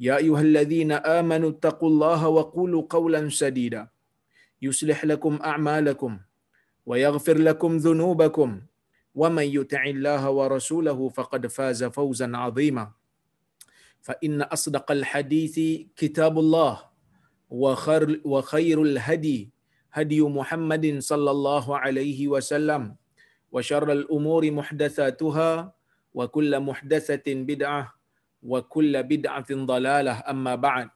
يا أيها الذين آمنوا اتقوا الله وقولوا قولا سديدا. يصلح لكم أعمالكم ويغفر لكم ذنوبكم. ومن يطع الله ورسوله فقد فاز فوزا عظيما. فإن أصدق الحديث كتاب الله وخير, وخير الهدي هدي محمد صلى الله عليه وسلم. وشر الأمور محدثاتها وكل محدثة بدعة wa kulla bid'atin dalalah amma ba'd.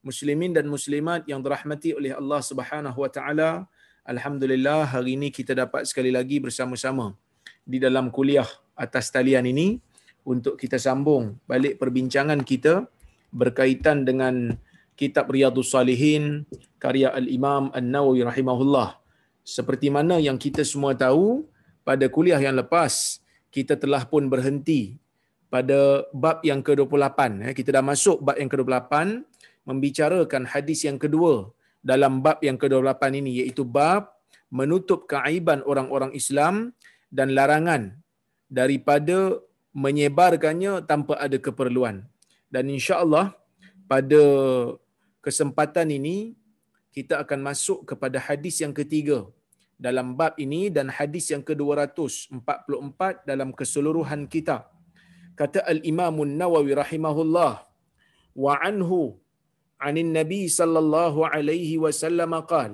Muslimin dan muslimat yang dirahmati oleh Allah Subhanahu wa taala, alhamdulillah hari ini kita dapat sekali lagi bersama-sama di dalam kuliah atas talian ini untuk kita sambung balik perbincangan kita berkaitan dengan kitab Riyadhus Salihin karya Al-Imam An-Nawawi rahimahullah. Seperti mana yang kita semua tahu, pada kuliah yang lepas kita telah pun berhenti pada bab yang ke-28 eh, kita dah masuk bab yang ke-28 membicarakan hadis yang kedua dalam bab yang ke-28 ini iaitu bab menutup keaiban orang-orang Islam dan larangan daripada menyebarkannya tanpa ada keperluan. Dan insya-Allah pada kesempatan ini kita akan masuk kepada hadis yang ketiga dalam bab ini dan hadis yang ke-244 dalam keseluruhan kitab kata al-Imam An-Nawawi rahimahullah wa anhu anin Nabi sallallahu alaihi wasallam qal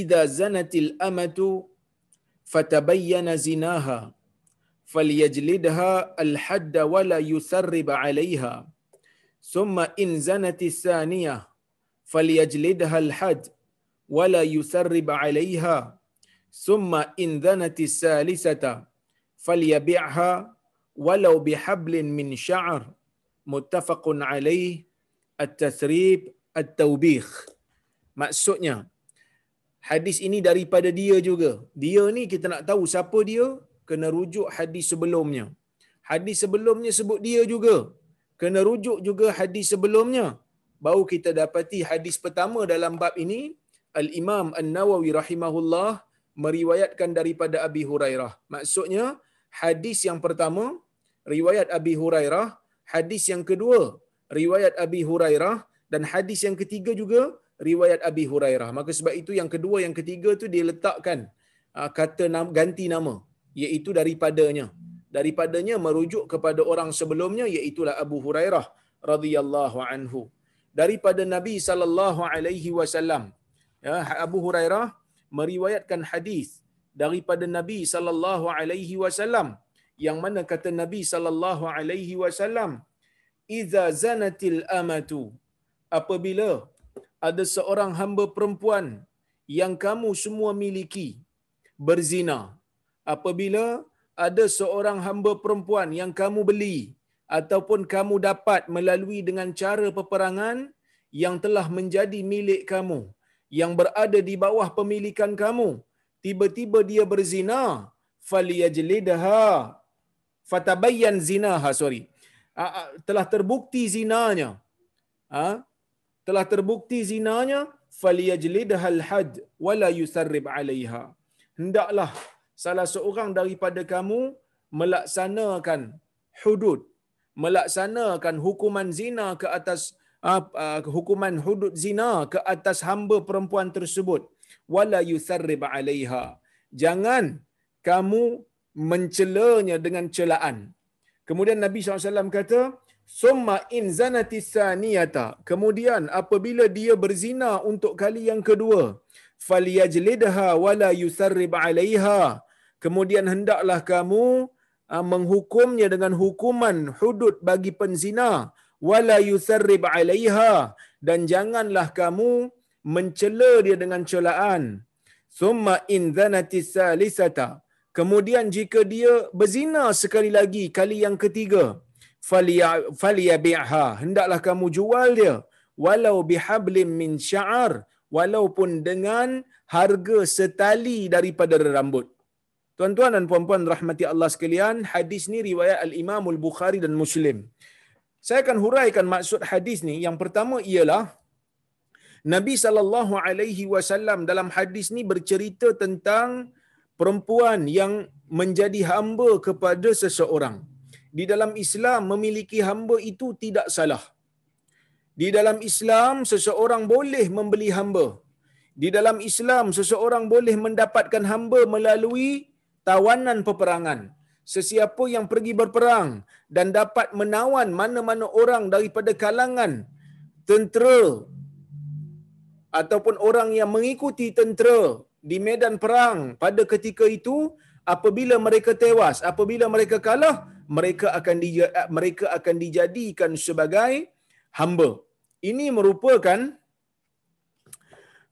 idza zanatil amatu fatabayyana zinaha falyajlidha al-hadd wa la yutharrib 'alayha thumma in zanati thaniyah falyajlidha al-hadd wa la yutharrib 'alayha thumma in zanati thalithata falyabi'ha walau bihablin min sya'ar muttafaqun alaih at-tathrib at-taubikh maksudnya hadis ini daripada dia juga. Dia ni kita nak tahu siapa dia kena rujuk hadis sebelumnya. Hadis sebelumnya sebut dia juga. Kena rujuk juga hadis sebelumnya. Baru kita dapati hadis pertama dalam bab ini al-imam an-nawawi rahimahullah meriwayatkan daripada Abi Hurairah. Maksudnya hadis yang pertama riwayat Abi Hurairah, hadis yang kedua riwayat Abi Hurairah dan hadis yang ketiga juga riwayat Abi Hurairah. Maka sebab itu yang kedua yang ketiga tu dia letakkan uh, kata nama, ganti nama iaitu daripadanya. Daripadanya merujuk kepada orang sebelumnya iaitu Abu Hurairah radhiyallahu anhu. Daripada Nabi sallallahu alaihi wasallam. Ya, Abu Hurairah meriwayatkan hadis daripada Nabi sallallahu alaihi wasallam yang mana kata Nabi sallallahu alaihi wasallam idza zanatil amatu apabila ada seorang hamba perempuan yang kamu semua miliki berzina. Apabila ada seorang hamba perempuan yang kamu beli ataupun kamu dapat melalui dengan cara peperangan yang telah menjadi milik kamu yang berada di bawah pemilikan kamu tiba-tiba dia berzina faliyajlidha fatabayyan zinaha sorry. Telah terbukti zinanya. Ha? telah terbukti zinanya faliyajlidha alhad wala yusarrib alaiha. Hendaklah salah seorang daripada kamu melaksanakan hudud melaksanakan hukuman zina ke atas hukuman hudud zina ke atas hamba perempuan tersebut. Wala yusarrib alaiha. Jangan kamu mencelanya dengan celaan. Kemudian Nabi SAW kata, summa in zanati saniyata kemudian apabila dia berzina untuk kali yang kedua falyajlidha wala yusarrib 'alaiha. Kemudian hendaklah kamu uh, menghukumnya dengan hukuman hudud bagi penzina wala yusarrib 'alaiha. Dan janganlah kamu mencela dia dengan celaan. Summa in zanati salisata kemudian jika dia berzina sekali lagi kali yang ketiga faliyabi'ha hendaklah kamu jual dia walau bihablim min sya'ar walaupun dengan harga setali daripada rambut Tuan-tuan dan puan-puan rahmati Allah sekalian, hadis ni riwayat Al-Imam Al-Bukhari dan Muslim. Saya akan huraikan maksud hadis ni. Yang pertama ialah Nabi sallallahu alaihi wasallam dalam hadis ni bercerita tentang perempuan yang menjadi hamba kepada seseorang. Di dalam Islam memiliki hamba itu tidak salah. Di dalam Islam seseorang boleh membeli hamba. Di dalam Islam seseorang boleh mendapatkan hamba melalui tawanan peperangan. Sesiapa yang pergi berperang dan dapat menawan mana-mana orang daripada kalangan tentera ataupun orang yang mengikuti tentera di medan perang pada ketika itu apabila mereka tewas apabila mereka kalah mereka akan di, mereka akan dijadikan sebagai hamba. Ini merupakan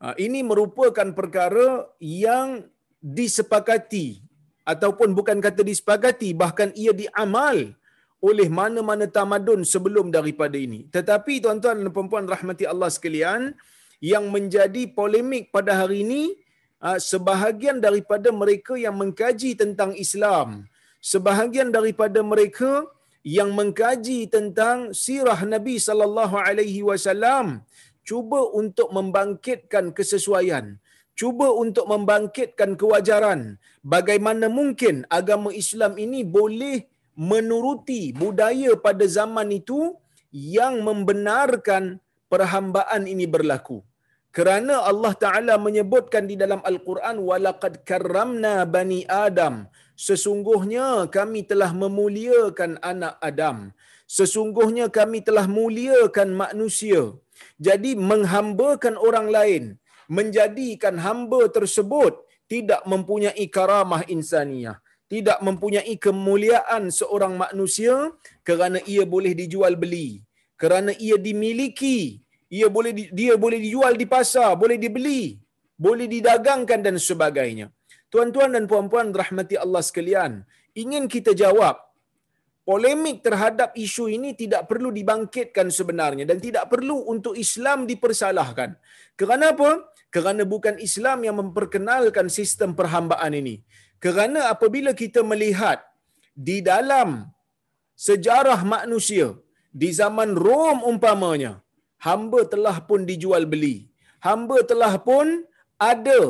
ah, ini merupakan perkara yang disepakati ataupun bukan kata disepakati bahkan ia diamal oleh mana-mana tamadun sebelum daripada ini. Tetapi tuan-tuan dan puan-puan rahmati Allah sekalian yang menjadi polemik pada hari ini sebahagian daripada mereka yang mengkaji tentang Islam sebahagian daripada mereka yang mengkaji tentang sirah Nabi sallallahu alaihi wasallam cuba untuk membangkitkan kesesuaian cuba untuk membangkitkan kewajaran. Bagaimana mungkin agama Islam ini boleh menuruti budaya pada zaman itu yang membenarkan perhambaan ini berlaku kerana Allah Taala menyebutkan di dalam Al-Quran walaqad karramna bani Adam. Sesungguhnya kami telah memuliakan anak Adam. Sesungguhnya kami telah muliakan manusia. Jadi menghambakan orang lain menjadikan hamba tersebut tidak mempunyai karamah insaniyah tidak mempunyai kemuliaan seorang manusia kerana ia boleh dijual beli kerana ia dimiliki ia boleh dia boleh dijual di pasar, boleh dibeli, boleh didagangkan dan sebagainya. Tuan-tuan dan puan-puan rahmati Allah sekalian, ingin kita jawab polemik terhadap isu ini tidak perlu dibangkitkan sebenarnya dan tidak perlu untuk Islam dipersalahkan. Kerana apa? Kerana bukan Islam yang memperkenalkan sistem perhambaan ini. Kerana apabila kita melihat di dalam sejarah manusia di zaman Rom umpamanya, hamba telah pun dijual beli. Hamba telah pun ada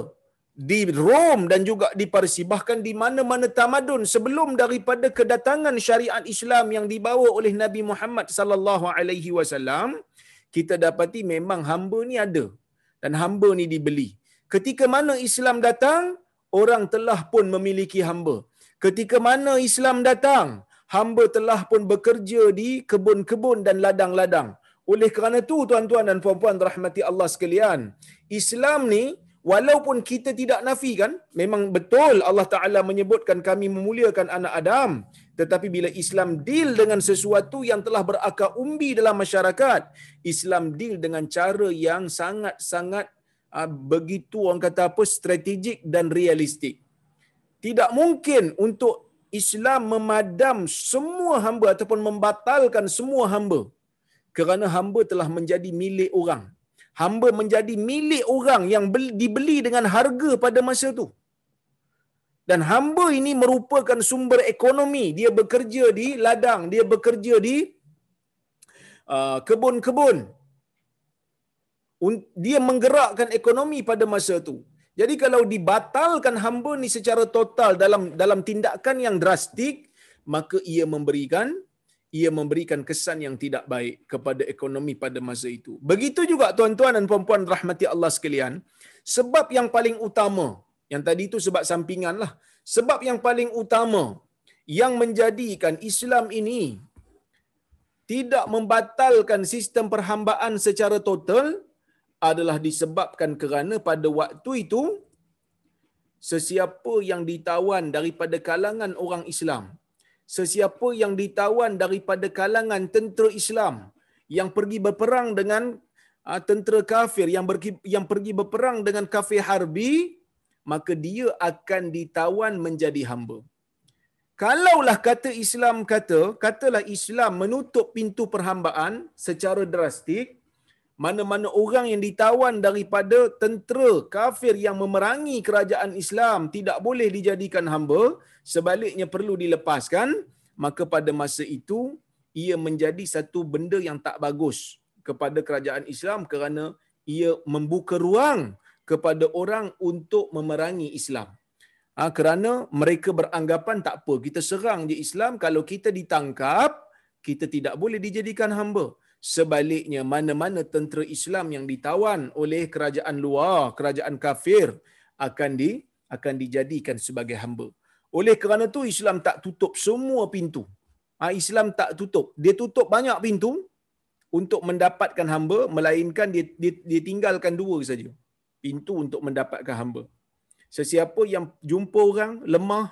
di Rom dan juga di Parsi bahkan di mana-mana tamadun sebelum daripada kedatangan syariat Islam yang dibawa oleh Nabi Muhammad sallallahu alaihi wasallam kita dapati memang hamba ni ada dan hamba ni dibeli. Ketika mana Islam datang, orang telah pun memiliki hamba. Ketika mana Islam datang, hamba telah pun bekerja di kebun-kebun dan ladang-ladang. Oleh kerana itu tuan-tuan dan puan-puan rahmati Allah sekalian, Islam ni walaupun kita tidak nafikan, memang betul Allah Taala menyebutkan kami memuliakan anak Adam, tetapi bila Islam deal dengan sesuatu yang telah berakar umbi dalam masyarakat, Islam deal dengan cara yang sangat-sangat uh, begitu orang kata apa strategik dan realistik. Tidak mungkin untuk Islam memadam semua hamba ataupun membatalkan semua hamba kerana hamba telah menjadi milik orang. Hamba menjadi milik orang yang dibeli dengan harga pada masa itu. Dan hamba ini merupakan sumber ekonomi. Dia bekerja di ladang, dia bekerja di uh, kebun-kebun. Dia menggerakkan ekonomi pada masa itu. Jadi kalau dibatalkan hamba ni secara total dalam dalam tindakan yang drastik, maka ia memberikan ia memberikan kesan yang tidak baik kepada ekonomi pada masa itu. Begitu juga tuan-tuan dan puan-puan rahmati Allah sekalian, sebab yang paling utama, yang tadi itu sebab sampingan lah, sebab yang paling utama yang menjadikan Islam ini tidak membatalkan sistem perhambaan secara total adalah disebabkan kerana pada waktu itu sesiapa yang ditawan daripada kalangan orang Islam sesiapa yang ditawan daripada kalangan tentera Islam yang pergi berperang dengan uh, tentera kafir yang pergi yang pergi berperang dengan kafir harbi maka dia akan ditawan menjadi hamba. Kalaulah kata Islam kata katalah Islam menutup pintu perhambaan secara drastik mana-mana orang yang ditawan daripada tentera kafir yang memerangi kerajaan Islam tidak boleh dijadikan hamba sebaliknya perlu dilepaskan maka pada masa itu ia menjadi satu benda yang tak bagus kepada kerajaan Islam kerana ia membuka ruang kepada orang untuk memerangi Islam. Ha, kerana mereka beranggapan tak apa, kita serang je Islam, kalau kita ditangkap, kita tidak boleh dijadikan hamba. Sebaliknya, mana-mana tentera Islam yang ditawan oleh kerajaan luar, kerajaan kafir, akan di akan dijadikan sebagai hamba. Oleh kerana tu Islam tak tutup semua pintu. Ha, Islam tak tutup. Dia tutup banyak pintu untuk mendapatkan hamba, melainkan dia, dia, dia tinggalkan dua saja. Pintu untuk mendapatkan hamba. Sesiapa yang jumpa orang lemah,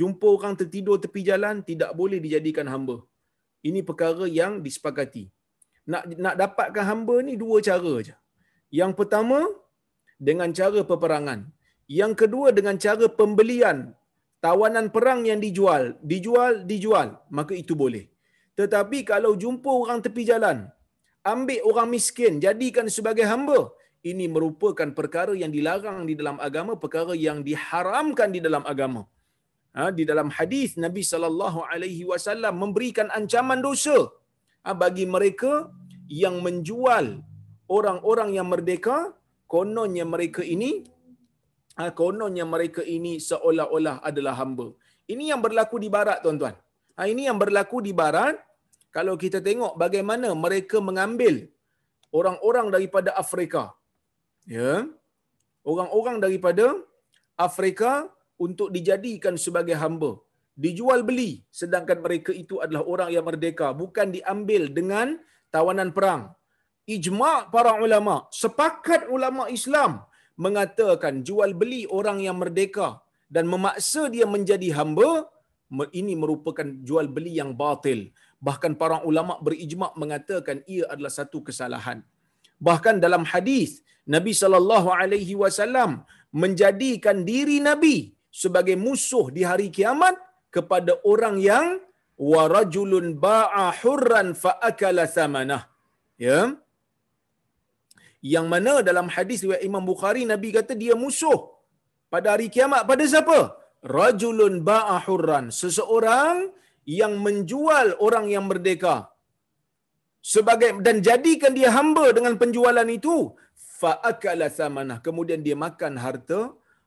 jumpa orang tertidur tepi jalan, tidak boleh dijadikan hamba. Ini perkara yang disepakati. Nak nak dapatkan hamba ni dua cara aja. Yang pertama dengan cara peperangan. Yang kedua dengan cara pembelian tawanan perang yang dijual, dijual, dijual, maka itu boleh. Tetapi kalau jumpa orang tepi jalan, ambil orang miskin, jadikan sebagai hamba, ini merupakan perkara yang dilarang di dalam agama, perkara yang diharamkan di dalam agama. Ha, di dalam hadis Nabi sallallahu alaihi wasallam memberikan ancaman dosa ha, bagi mereka yang menjual orang-orang yang merdeka, kononnya mereka ini ha, kononnya mereka ini seolah-olah adalah hamba. Ini yang berlaku di barat tuan-tuan. Ha, ini yang berlaku di barat kalau kita tengok bagaimana mereka mengambil orang-orang daripada Afrika. Ya. Orang-orang daripada Afrika untuk dijadikan sebagai hamba. Dijual beli sedangkan mereka itu adalah orang yang merdeka. Bukan diambil dengan tawanan perang. Ijma' para ulama. Sepakat ulama Islam mengatakan jual beli orang yang merdeka dan memaksa dia menjadi hamba ini merupakan jual beli yang batil. Bahkan para ulama berijma mengatakan ia adalah satu kesalahan. Bahkan dalam hadis Nabi sallallahu alaihi wasallam menjadikan diri nabi sebagai musuh di hari kiamat kepada orang yang warajulun ba'a hurran fa akala thamanah. Ya yang mana dalam hadis riwayat Imam Bukhari Nabi kata dia musuh pada hari kiamat pada siapa? Rajulun ba'a hurran, seseorang yang menjual orang yang merdeka. Sebagai dan jadikan dia hamba dengan penjualan itu, fa akala samanah. Kemudian dia makan harta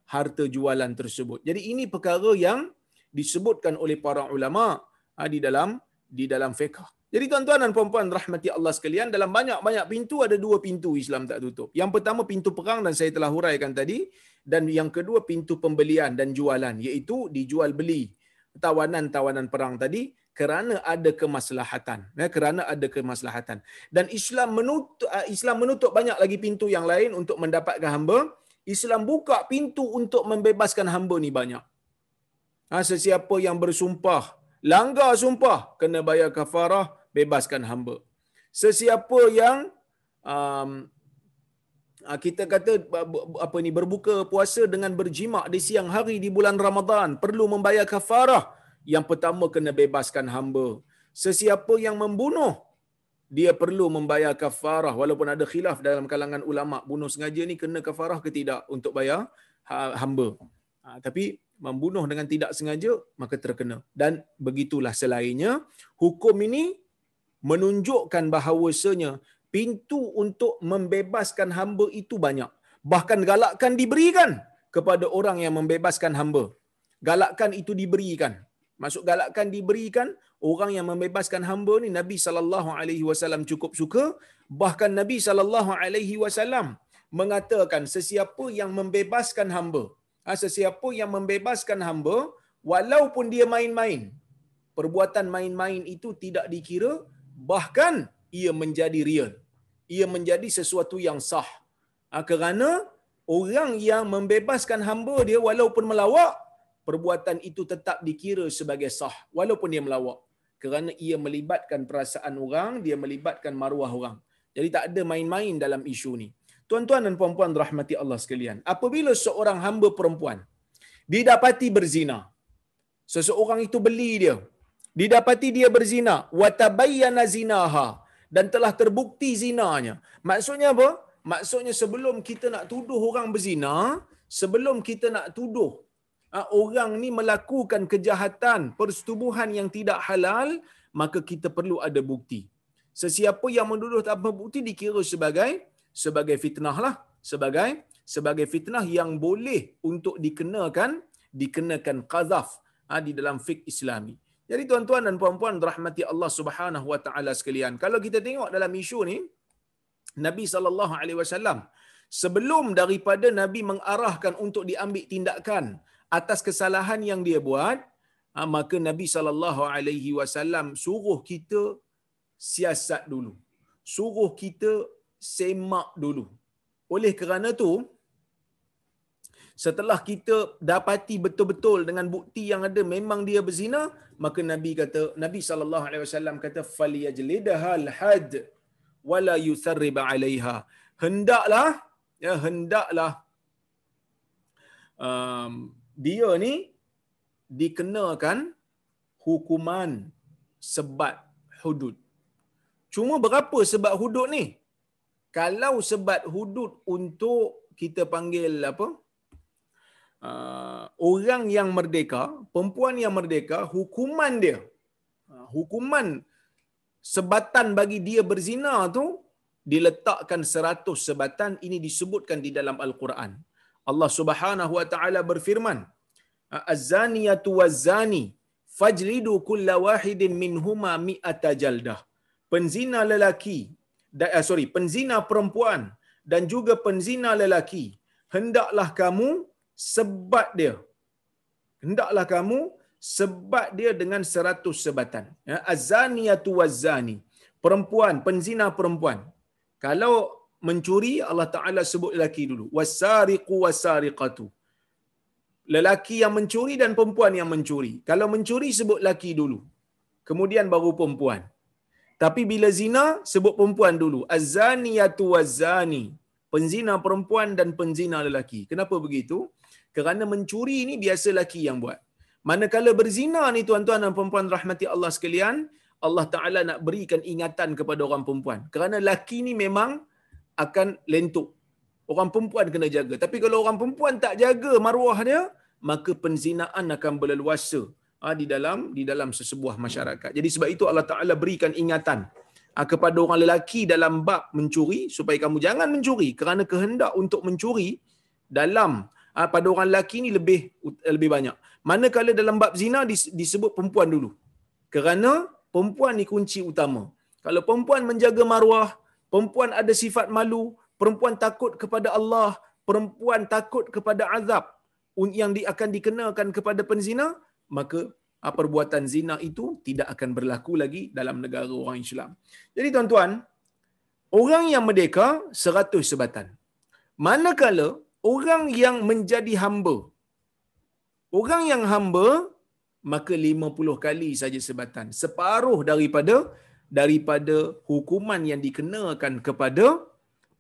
harta jualan tersebut. Jadi ini perkara yang disebutkan oleh para ulama di dalam di dalam fiqh. Jadi tuan-tuan dan puan-puan rahmati Allah sekalian, dalam banyak-banyak pintu ada dua pintu Islam tak tutup. Yang pertama pintu perang dan saya telah huraikan tadi. Dan yang kedua pintu pembelian dan jualan iaitu dijual beli tawanan-tawanan perang tadi kerana ada kemaslahatan. Ya kerana ada kemaslahatan. Dan Islam menutup ah, Islam menutup banyak lagi pintu yang lain untuk mendapatkan hamba. Islam buka pintu untuk membebaskan hamba ni banyak. Ha, sesiapa yang bersumpah langgar sumpah kena bayar kafarah bebaskan hamba. Sesiapa yang um, ah, kita kata apa ni berbuka puasa dengan berjimak di siang hari di bulan Ramadan perlu membayar kafarah yang pertama kena bebaskan hamba. Sesiapa yang membunuh dia perlu membayar kafarah. Walaupun ada khilaf dalam kalangan ulama bunuh sengaja ni kena kafarah ke tidak untuk bayar ha, hamba? Ha, tapi membunuh dengan tidak sengaja maka terkena. Dan begitulah selainnya hukum ini menunjukkan bahawasanya pintu untuk membebaskan hamba itu banyak. Bahkan galakkan diberikan kepada orang yang membebaskan hamba. Galakkan itu diberikan. Masuk galakkan diberikan orang yang membebaskan hamba ni Nabi sallallahu alaihi wasallam cukup suka. Bahkan Nabi sallallahu alaihi wasallam mengatakan sesiapa yang membebaskan hamba ha, sesiapa yang membebaskan hamba walaupun dia main-main perbuatan main-main itu tidak dikira bahkan ia menjadi real. Ia menjadi sesuatu yang sah. Ha, kerana orang yang membebaskan hamba dia walaupun melawak perbuatan itu tetap dikira sebagai sah walaupun dia melawak. Kerana ia melibatkan perasaan orang dia melibatkan maruah orang. Jadi tak ada main-main dalam isu ni. Tuan-tuan dan puan-puan rahmati Allah sekalian apabila seorang hamba perempuan didapati berzina seseorang itu beli dia didapati dia berzina. Watabayyana zinaha. Dan telah terbukti zinanya. Maksudnya apa? Maksudnya sebelum kita nak tuduh orang berzina sebelum kita nak tuduh uh, orang ni melakukan kejahatan persetubuhan yang tidak halal maka kita perlu ada bukti. Sesiapa yang menuduh tanpa bukti dikira sebagai sebagai fitnah lah. Sebagai sebagai fitnah yang boleh untuk dikenakan dikenakan qazaf ha, di dalam fik Islami. Jadi tuan-tuan dan puan-puan rahmati Allah Subhanahu wa taala sekalian. Kalau kita tengok dalam isu ni Nabi sallallahu alaihi wasallam sebelum daripada Nabi mengarahkan untuk diambil tindakan atas kesalahan yang dia buat, ha, maka Nabi sallallahu alaihi wasallam suruh kita siasat dulu. Suruh kita semak dulu. Oleh kerana tu setelah kita dapati betul-betul dengan bukti yang ada memang dia berzina maka nabi kata nabi sallallahu alaihi wasallam kata falyajlidahal had wala yusarrib alaiha. Hendaklah ya hendaklah um, dia ni dikenakan hukuman sebat hudud. Cuma berapa sebat hudud ni? Kalau sebat hudud untuk kita panggil apa uh, orang yang merdeka, perempuan yang merdeka, hukuman dia, uh, hukuman sebatan bagi dia berzina tu diletakkan seratus sebatan ini disebutkan di dalam Al-Quran. Allah Subhanahu wa taala berfirman, "Az-zaniyatu waz-zani fajlidu kulla wahidin minhuma mi'ata jaldah." Penzina lelaki, uh, sorry, penzina perempuan dan juga penzina lelaki, hendaklah kamu sebat dia. Hendaklah kamu sebat dia dengan seratus sebatan. Ya, azaniyatu wazani. Perempuan, penzina perempuan. Kalau mencuri, Allah Ta'ala sebut lelaki dulu. Wasariqu wasariqatu. Lelaki yang mencuri dan perempuan yang mencuri. Kalau mencuri, sebut lelaki dulu. Kemudian baru perempuan. Tapi bila zina, sebut perempuan dulu. Azaniyatu wazani. Penzina perempuan dan penzina lelaki. Kenapa begitu? Kerana mencuri ni biasa laki yang buat. Manakala berzina ni tuan-tuan dan puan-puan rahmati Allah sekalian, Allah Ta'ala nak berikan ingatan kepada orang perempuan. Kerana laki ni memang akan lentuk. Orang perempuan kena jaga. Tapi kalau orang perempuan tak jaga maruah dia, maka penzinaan akan berleluasa ha, di dalam di dalam sesebuah masyarakat. Jadi sebab itu Allah Ta'ala berikan ingatan ha, kepada orang lelaki dalam bab mencuri supaya kamu jangan mencuri kerana kehendak untuk mencuri dalam pada orang lelaki ni lebih lebih banyak. Manakala dalam bab zina disebut perempuan dulu. Kerana perempuan ni kunci utama. Kalau perempuan menjaga maruah, perempuan ada sifat malu, perempuan takut kepada Allah, perempuan takut kepada azab yang akan dikenakan kepada penzina, maka ah, perbuatan zina itu tidak akan berlaku lagi dalam negara orang Islam. Jadi tuan-tuan, orang yang merdeka seratus sebatan. Manakala orang yang menjadi hamba. Orang yang hamba maka 50 kali saja sebatan. Separuh daripada daripada hukuman yang dikenakan kepada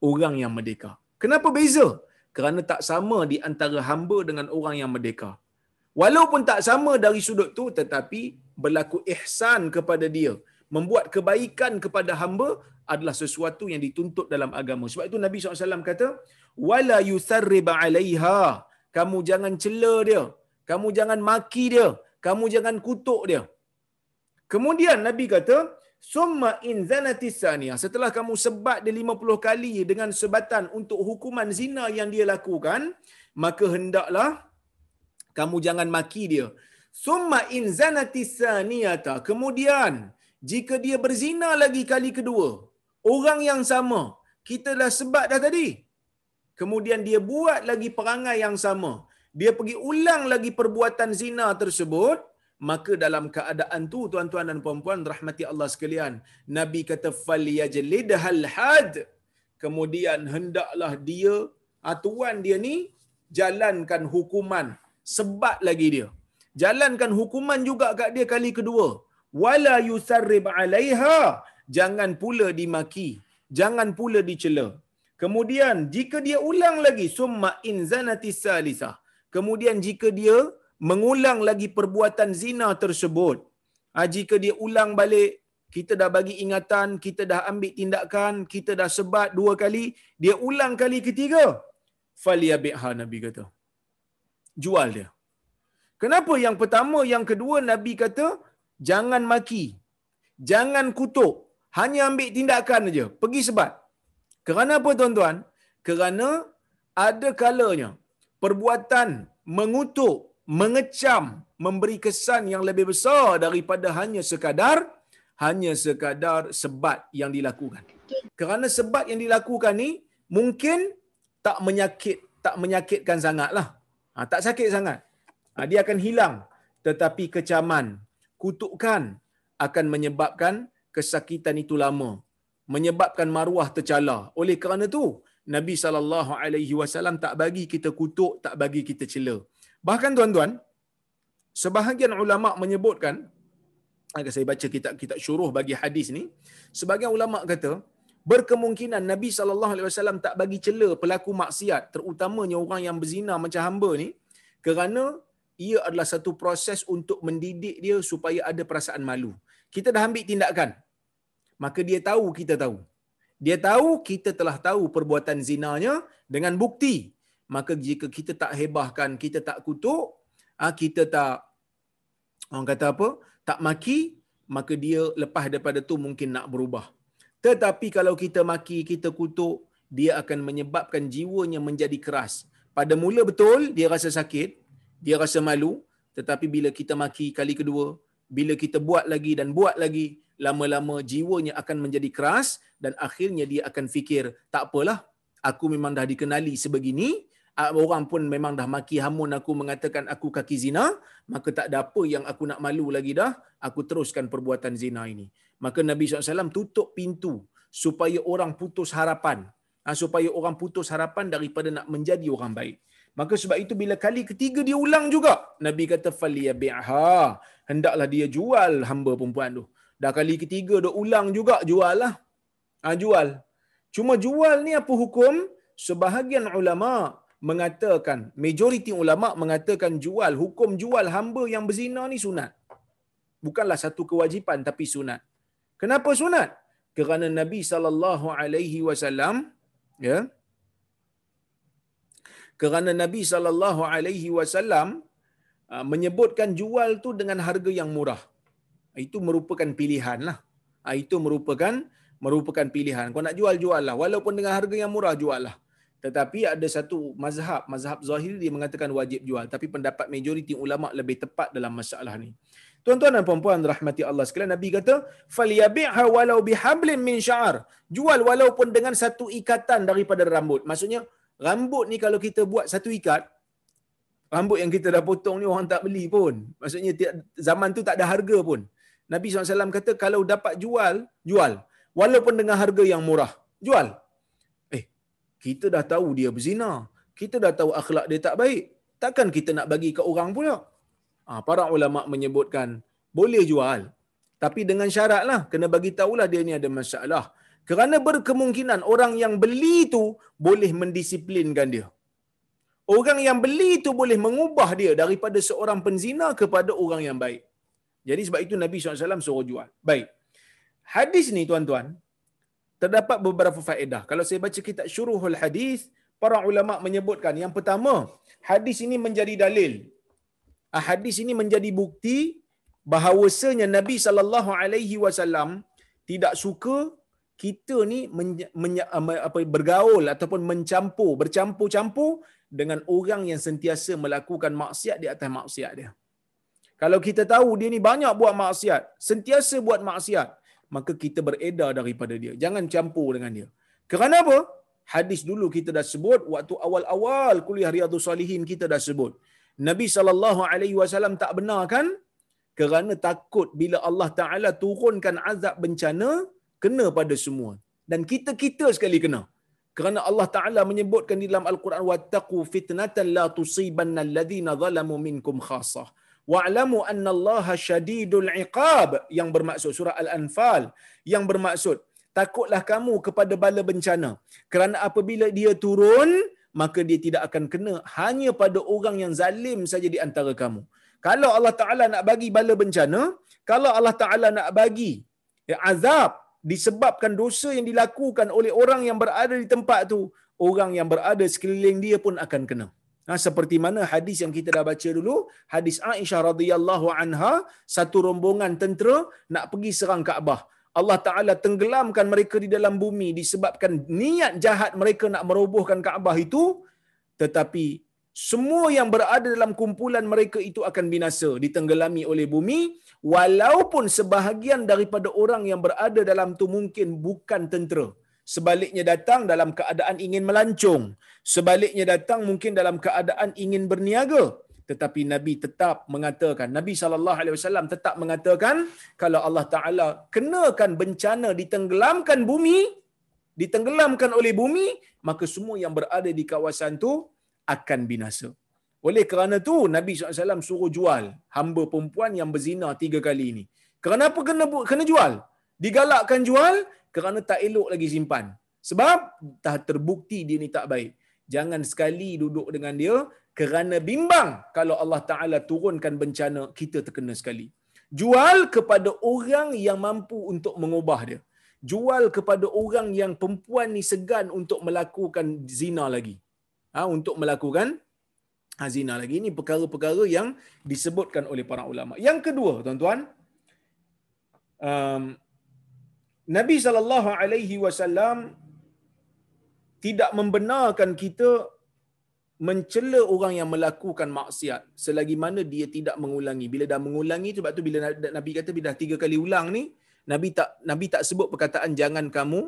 orang yang merdeka. Kenapa beza? Kerana tak sama di antara hamba dengan orang yang merdeka. Walaupun tak sama dari sudut tu tetapi berlaku ihsan kepada dia, membuat kebaikan kepada hamba adalah sesuatu yang dituntut dalam agama. Sebab itu Nabi SAW kata, wala yusarrib alaiha. Kamu jangan cela dia. Kamu jangan maki dia. Kamu jangan kutuk dia. Kemudian nabi kata summa in zanati setelah kamu sebat dia 50 kali dengan sebatan untuk hukuman zina yang dia lakukan maka hendaklah kamu jangan maki dia. Summa in zanati kemudian jika dia berzina lagi kali kedua orang yang sama kita dah sebat dah tadi. Kemudian dia buat lagi perangai yang sama. Dia pergi ulang lagi perbuatan zina tersebut maka dalam keadaan tu tuan-tuan dan puan-puan rahmati Allah sekalian nabi kata falyajlidhal had. Kemudian hendaklah dia atuan ah, dia ni jalankan hukuman. Sebat lagi dia. Jalankan hukuman juga kat dia kali kedua wala yusarrib alaiha. Jangan pula dimaki. Jangan pula dicela. Kemudian jika dia ulang lagi summa in zanati salisah. Kemudian jika dia mengulang lagi perbuatan zina tersebut ha, jika dia ulang balik kita dah bagi ingatan kita dah ambil tindakan kita dah sebat dua kali dia ulang kali ketiga falyabiha nabi kata. Jual dia. Kenapa? Yang pertama yang kedua nabi kata jangan maki. Jangan kutuk. Hanya ambil tindakan aja. Pergi sebat. Kerana apa tuan-tuan? Kerana ada kalanya perbuatan mengutuk mengecam memberi kesan yang lebih besar daripada hanya sekadar hanya sekadar sebat yang dilakukan. Kerana sebat yang dilakukan ni mungkin tak menyakit tak menyakitkan sangatlah. Ha, tak sakit sangat. Ha, dia akan hilang. Tetapi kecaman kutukan akan menyebabkan kesakitan itu lama menyebabkan maruah tercela oleh kerana tu Nabi sallallahu alaihi wasallam tak bagi kita kutuk tak bagi kita cela. Bahkan tuan-tuan sebahagian ulama menyebutkan agak saya baca kitab kitab syuruh bagi hadis ni sebagian ulama kata berkemungkinan Nabi sallallahu alaihi wasallam tak bagi cela pelaku maksiat terutamanya orang yang berzina macam hamba ni kerana ia adalah satu proses untuk mendidik dia supaya ada perasaan malu. Kita dah ambil tindakan. Maka dia tahu kita tahu. Dia tahu kita telah tahu perbuatan zinanya dengan bukti. Maka jika kita tak hebahkan, kita tak kutuk, ah, kita tak orang kata apa? Tak maki, maka dia lepas daripada tu mungkin nak berubah. Tetapi kalau kita maki, kita kutuk, dia akan menyebabkan jiwanya menjadi keras. Pada mula betul dia rasa sakit, dia rasa malu, tetapi bila kita maki kali kedua, bila kita buat lagi dan buat lagi, lama-lama jiwanya akan menjadi keras dan akhirnya dia akan fikir, tak apalah, aku memang dah dikenali sebegini, orang pun memang dah maki hamun aku mengatakan aku kaki zina, maka tak ada apa yang aku nak malu lagi dah, aku teruskan perbuatan zina ini. Maka Nabi SAW tutup pintu supaya orang putus harapan. Ha, supaya orang putus harapan daripada nak menjadi orang baik. Maka sebab itu bila kali ketiga dia ulang juga, Nabi kata faliyabi'ha. Hendaklah dia jual hamba perempuan tu. Dah kali ketiga dia ulang juga jual lah. Ha, jual. Cuma jual ni apa hukum? Sebahagian ulama mengatakan, majoriti ulama mengatakan jual, hukum jual hamba yang berzina ni sunat. Bukanlah satu kewajipan tapi sunat. Kenapa sunat? Kerana Nabi sallallahu alaihi wasallam ya kerana Nabi sallallahu alaihi wasallam uh, menyebutkan jual tu dengan harga yang murah. Itu merupakan pilihan lah. Ah, itu merupakan merupakan pilihan. Kau nak jual jual lah. Walaupun dengan harga yang murah jual lah. Tetapi ada satu mazhab, mazhab zahiri dia mengatakan wajib jual. Tapi pendapat majoriti ulama lebih tepat dalam masalah ni. Tuan-tuan dan puan-puan rahmati Allah sekalian, Nabi kata, "Falyabi'ha walau bihablin min sya'ar." Jual walaupun dengan satu ikatan daripada rambut. Maksudnya, rambut ni kalau kita buat satu ikat, rambut yang kita dah potong ni orang tak beli pun. Maksudnya zaman tu tak ada harga pun. Nabi SAW kata kalau dapat jual, jual. Walaupun dengan harga yang murah. Jual. Eh, kita dah tahu dia berzina. Kita dah tahu akhlak dia tak baik. Takkan kita nak bagi ke orang pula? Ha, para ulama menyebutkan boleh jual. Tapi dengan syarat lah. Kena bagi tahulah dia ni ada masalah. Kerana berkemungkinan orang yang beli tu boleh mendisiplinkan dia. Orang yang beli tu boleh mengubah dia daripada seorang penzina kepada orang yang baik. Jadi sebab itu Nabi SAW suruh jual. Baik. Hadis ni tuan-tuan, terdapat beberapa faedah. Kalau saya baca kitab syuruhul hadis, para ulama menyebutkan yang pertama, hadis ini menjadi dalil. Ah, hadis ini menjadi bukti bahawasanya Nabi wasallam tidak suka kita ni menya, menya, apa bergaul ataupun mencampur, bercampur-campur dengan orang yang sentiasa melakukan maksiat di atas maksiat dia. Kalau kita tahu dia ni banyak buat maksiat, sentiasa buat maksiat, maka kita beredar daripada dia. Jangan campur dengan dia. Kerana apa? Hadis dulu kita dah sebut waktu awal-awal kuliah Riyadhus Salihin kita dah sebut. Nabi sallallahu alaihi wasallam tak benarkan kerana takut bila Allah Taala turunkan azab bencana kena pada semua. Dan kita-kita sekali kena. Kerana Allah Taala menyebutkan di dalam Al-Quran wattaqu fitnatan la tusibanna alladhina zalamu minkum khassah wa'lamu anna Allah syadidul iqab yang bermaksud surah Al-Anfal. Yang bermaksud takutlah kamu kepada bala bencana. Kerana apabila dia turun maka dia tidak akan kena. Hanya pada orang yang zalim saja di antara kamu. Kalau Allah Taala nak bagi bala bencana kalau Allah Taala nak bagi azab disebabkan dosa yang dilakukan oleh orang yang berada di tempat tu orang yang berada sekeliling dia pun akan kena Ha, seperti mana hadis yang kita dah baca dulu, hadis Aisyah radhiyallahu anha, satu rombongan tentera nak pergi serang Kaabah. Allah Taala tenggelamkan mereka di dalam bumi disebabkan niat jahat mereka nak merobohkan Kaabah itu, tetapi semua yang berada dalam kumpulan mereka itu akan binasa, ditenggelami oleh bumi, walaupun sebahagian daripada orang yang berada dalam tu mungkin bukan tentera. Sebaliknya datang dalam keadaan ingin melancong sebaliknya datang mungkin dalam keadaan ingin berniaga. Tetapi nabi tetap mengatakan nabi sallallahu alaihi wasallam tetap mengatakan kalau Allah taala kenakan bencana ditenggelamkan bumi ditenggelamkan oleh bumi maka semua yang berada di kawasan tu akan binasa oleh kerana tu nabi SAW suruh jual hamba perempuan yang berzina tiga kali ini kenapa kena kena jual digalakkan jual kerana tak elok lagi simpan. Sebab dah terbukti dia ni tak baik. Jangan sekali duduk dengan dia kerana bimbang kalau Allah Ta'ala turunkan bencana, kita terkena sekali. Jual kepada orang yang mampu untuk mengubah dia. Jual kepada orang yang perempuan ni segan untuk melakukan zina lagi. Ha, untuk melakukan zina lagi. Ini perkara-perkara yang disebutkan oleh para ulama. Yang kedua, tuan-tuan, um, Nabi sallallahu alaihi wasallam tidak membenarkan kita mencela orang yang melakukan maksiat selagi mana dia tidak mengulangi. Bila dah mengulangi sebab tu bila Nabi kata bila dah tiga kali ulang ni, Nabi tak Nabi tak sebut perkataan jangan kamu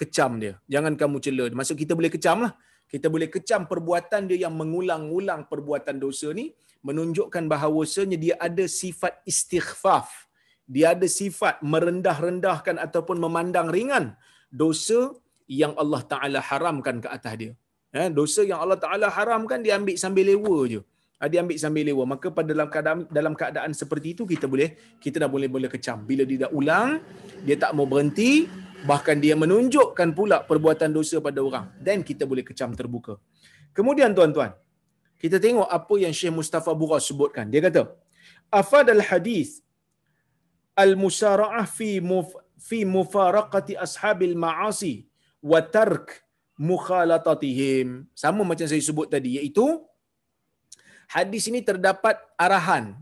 kecam dia. Jangan kamu cela. Maksud kita boleh kecam lah. Kita boleh kecam perbuatan dia yang mengulang-ulang perbuatan dosa ni menunjukkan bahawasanya dia ada sifat istighfaf dia ada sifat merendah-rendahkan ataupun memandang ringan dosa yang Allah Taala haramkan ke atas dia. Eh, dosa yang Allah Taala haramkan dia ambil sambil lewa je. Ha, dia ambil sambil lewa. Maka pada dalam keadaan dalam keadaan seperti itu kita boleh kita dah boleh boleh kecam. Bila dia dah ulang, dia tak mau berhenti, bahkan dia menunjukkan pula perbuatan dosa pada orang dan kita boleh kecam terbuka. Kemudian tuan-tuan, kita tengok apa yang Syekh Mustafa Buras sebutkan. Dia kata, afad al hadis al-musara'ah fi muf, fi mufaraqati ashabil ma'asi wa tark mukhalatatihim. Sama macam saya sebut tadi iaitu hadis ini terdapat arahan.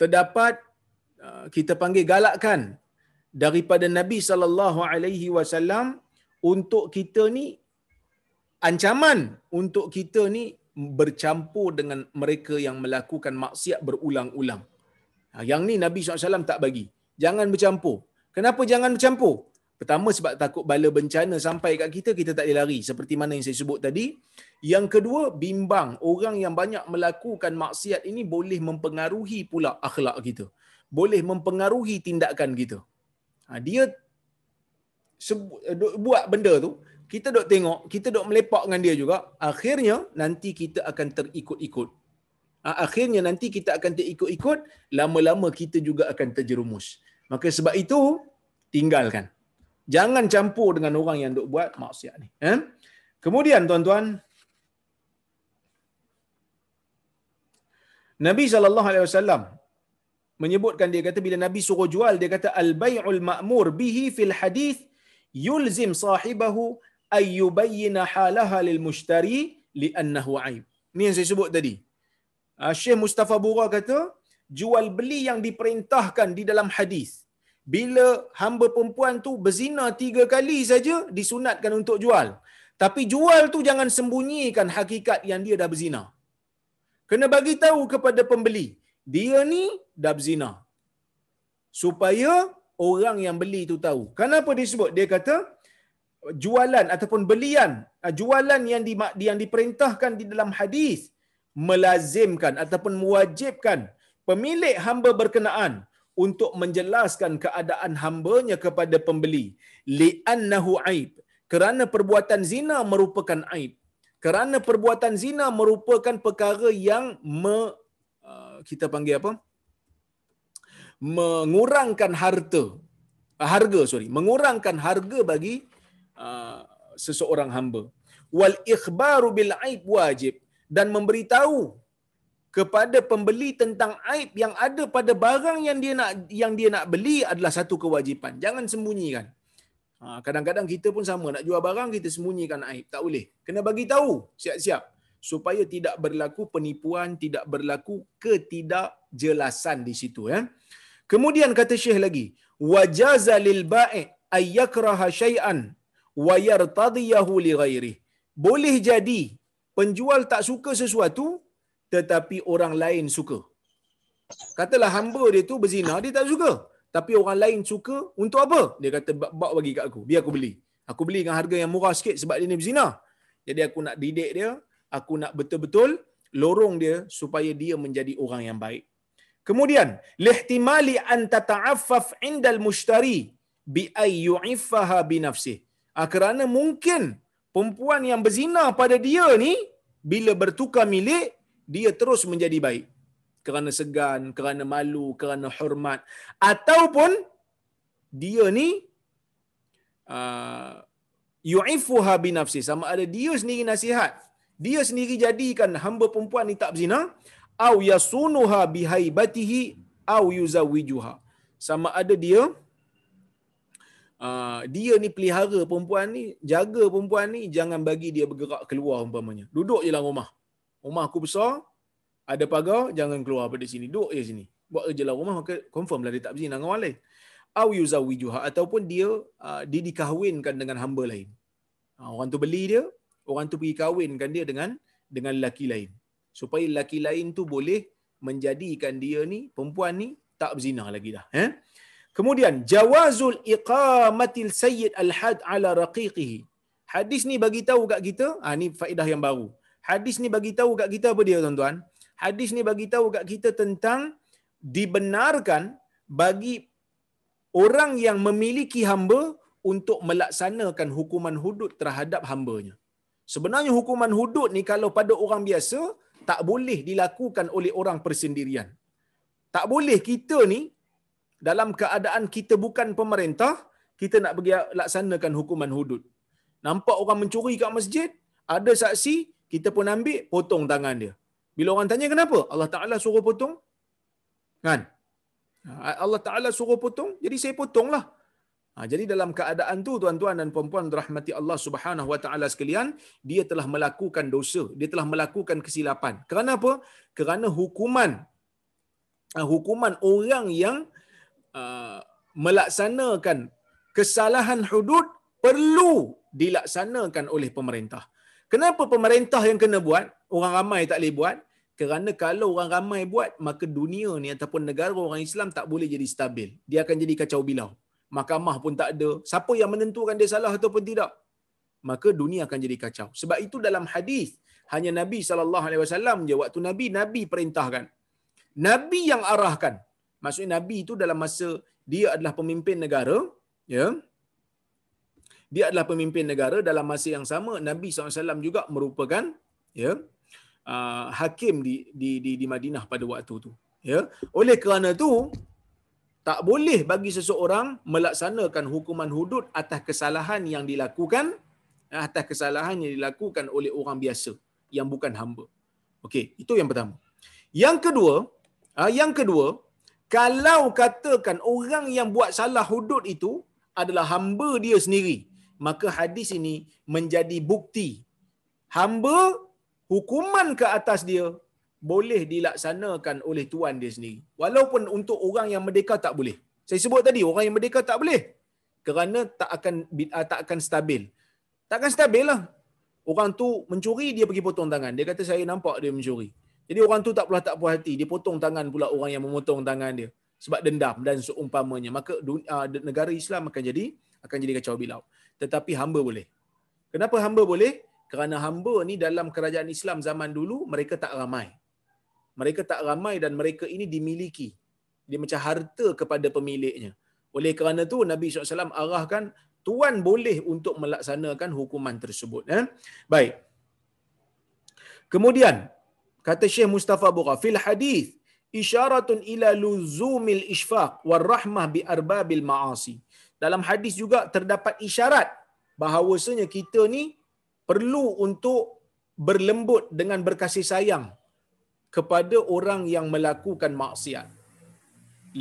Terdapat uh, kita panggil galakkan daripada Nabi sallallahu alaihi wasallam untuk kita ni ancaman untuk kita ni bercampur dengan mereka yang melakukan maksiat berulang-ulang. Ha, yang ni Nabi SAW tak bagi. Jangan bercampur. Kenapa jangan bercampur? Pertama sebab takut bala bencana sampai kat kita, kita tak boleh lari. Seperti mana yang saya sebut tadi. Yang kedua, bimbang. Orang yang banyak melakukan maksiat ini boleh mempengaruhi pula akhlak kita. Boleh mempengaruhi tindakan kita. Ha, dia sebut, buat benda tu, kita dok tengok, kita dok melepak dengan dia juga. Akhirnya, nanti kita akan terikut-ikut. Ah, akhirnya nanti kita akan terikut-ikut, lama-lama kita juga akan terjerumus. Maka sebab itu, tinggalkan. Jangan campur dengan orang yang duk buat maksiat ni. Eh? Kemudian tuan-tuan, Nabi SAW menyebutkan dia kata bila Nabi suruh jual dia kata al-bai'ul ma'mur bihi fil hadith yulzim sahibahu ay yubayyana halaha lil mushtari li'annahu aib. Ni yang saya sebut tadi. Ah, Syekh Mustafa Bura kata, jual beli yang diperintahkan di dalam hadis. Bila hamba perempuan tu berzina tiga kali saja, disunatkan untuk jual. Tapi jual tu jangan sembunyikan hakikat yang dia dah berzina. Kena bagi tahu kepada pembeli, dia ni dah berzina. Supaya orang yang beli tu tahu. Kenapa disebut? Dia kata, jualan ataupun belian, ah, jualan yang di, yang diperintahkan di dalam hadis, melazimkan ataupun mewajibkan pemilik hamba berkenaan untuk menjelaskan keadaan hambanya kepada pembeli li'annahu aib kerana perbuatan zina merupakan aib kerana perbuatan zina merupakan perkara yang me, uh, kita panggil apa mengurangkan harta uh, harga sorry mengurangkan harga bagi uh, seseorang hamba wal ikhbaru bil aib wajib dan memberitahu kepada pembeli tentang aib yang ada pada barang yang dia nak yang dia nak beli adalah satu kewajipan. Jangan sembunyikan. Ha, kadang-kadang kita pun sama nak jual barang kita sembunyikan aib. Tak boleh. Kena bagi tahu siap-siap supaya tidak berlaku penipuan, tidak berlaku ketidakjelasan di situ ya. Kemudian kata Syekh lagi, wajaza lil ba'i ay yakraha syai'an wa yartadiyahu li ghairi. Boleh jadi penjual tak suka sesuatu tetapi orang lain suka. Katalah hamba dia tu berzina, dia tak suka. Tapi orang lain suka untuk apa? Dia kata, bawa bagi kat aku, biar aku beli. Aku beli dengan harga yang murah sikit sebab dia ni berzina. Jadi aku nak didik dia, aku nak betul-betul lorong dia supaya dia menjadi orang yang baik. Kemudian, lihtimali an tata'affaf indal mushtari bi ay yu'iffaha bi nafsih. Ah, kerana mungkin perempuan yang berzina pada dia ni bila bertukar milik dia terus menjadi baik. Kerana segan, kerana malu, kerana hormat. Ataupun dia ni uh, yu'ifuha bi nafsi. Sama ada dia sendiri nasihat. Dia sendiri jadikan hamba perempuan ni tak berzina au yasunuha bi haibatihi au yuzawijuha sama ada dia Uh, dia ni pelihara perempuan ni, jaga perempuan ni, jangan bagi dia bergerak keluar umpamanya. Duduk je dalam rumah. Rumah aku besar, ada pagar, jangan keluar pada sini. Duduk je sini. Buat kerja lah rumah, maka confirm lah dia tak berzina dengan orang lain. Au yuzawijuha. Ataupun dia, uh, dia dikahwinkan dengan hamba lain. Uh, orang tu beli dia, orang tu pergi kahwinkan dia dengan dengan lelaki lain. Supaya lelaki lain tu boleh menjadikan dia ni, perempuan ni, tak berzina lagi dah. Eh? Kemudian, jawazul iqamatil sayyid al-had ala raqiqihi. Hadis ni bagi tahu kat kita, ah ni faedah yang baru hadis ni bagi tahu kat kita apa dia tuan-tuan? Hadis ni bagi tahu kat kita tentang dibenarkan bagi orang yang memiliki hamba untuk melaksanakan hukuman hudud terhadap hambanya. Sebenarnya hukuman hudud ni kalau pada orang biasa tak boleh dilakukan oleh orang persendirian. Tak boleh kita ni dalam keadaan kita bukan pemerintah, kita nak pergi laksanakan hukuman hudud. Nampak orang mencuri kat masjid, ada saksi, kita pun ambil potong tangan dia. Bila orang tanya kenapa? Allah Taala suruh potong. Kan? Ha, Allah Taala suruh potong, jadi saya potonglah. Ha, jadi dalam keadaan tu tuan-tuan dan puan-puan rahmati Allah Subhanahu Wa Taala sekalian, dia telah melakukan dosa, dia telah melakukan kesilapan. Kerana apa? Kerana hukuman ha, hukuman orang yang uh, melaksanakan kesalahan hudud perlu dilaksanakan oleh pemerintah. Kenapa pemerintah yang kena buat, orang ramai tak boleh buat? Kerana kalau orang ramai buat, maka dunia ni ataupun negara orang Islam tak boleh jadi stabil. Dia akan jadi kacau bilau. Mahkamah pun tak ada. Siapa yang menentukan dia salah ataupun tidak? Maka dunia akan jadi kacau. Sebab itu dalam hadis hanya Nabi SAW je. Waktu Nabi, Nabi perintahkan. Nabi yang arahkan. Maksudnya Nabi itu dalam masa dia adalah pemimpin negara, ya, dia adalah pemimpin negara dalam masa yang sama Nabi SAW juga merupakan ya uh, hakim di, di di di Madinah pada waktu itu ya oleh kerana itu tak boleh bagi seseorang melaksanakan hukuman hudud atas kesalahan yang dilakukan atas kesalahan yang dilakukan oleh orang biasa yang bukan hamba. Okey itu yang pertama. Yang kedua uh, yang kedua kalau katakan orang yang buat salah hudud itu adalah hamba dia sendiri maka hadis ini menjadi bukti hamba hukuman ke atas dia boleh dilaksanakan oleh tuan dia sendiri. Walaupun untuk orang yang merdeka tak boleh. Saya sebut tadi orang yang merdeka tak boleh. Kerana tak akan ah, tak akan stabil. Takkan stabil lah. Orang tu mencuri dia pergi potong tangan. Dia kata saya nampak dia mencuri. Jadi orang tu tak pula tak puas hati. Dia potong tangan pula orang yang memotong tangan dia. Sebab dendam dan seumpamanya. Maka uh, negara Islam akan jadi akan jadi kacau bilau. Tetapi hamba boleh. Kenapa hamba boleh? Kerana hamba ni dalam kerajaan Islam zaman dulu mereka tak ramai. Mereka tak ramai dan mereka ini dimiliki. Dia macam harta kepada pemiliknya. Oleh kerana tu Nabi SAW arahkan tuan boleh untuk melaksanakan hukuman tersebut. Eh? Baik. Kemudian, kata Syekh Mustafa Bukha, fil hadis isyaratun ila luzumil ishfaq war rahmah bi arbabil ma'asi. Dalam hadis juga terdapat isyarat bahawasanya kita ni perlu untuk berlembut dengan berkasih sayang kepada orang yang melakukan maksiat.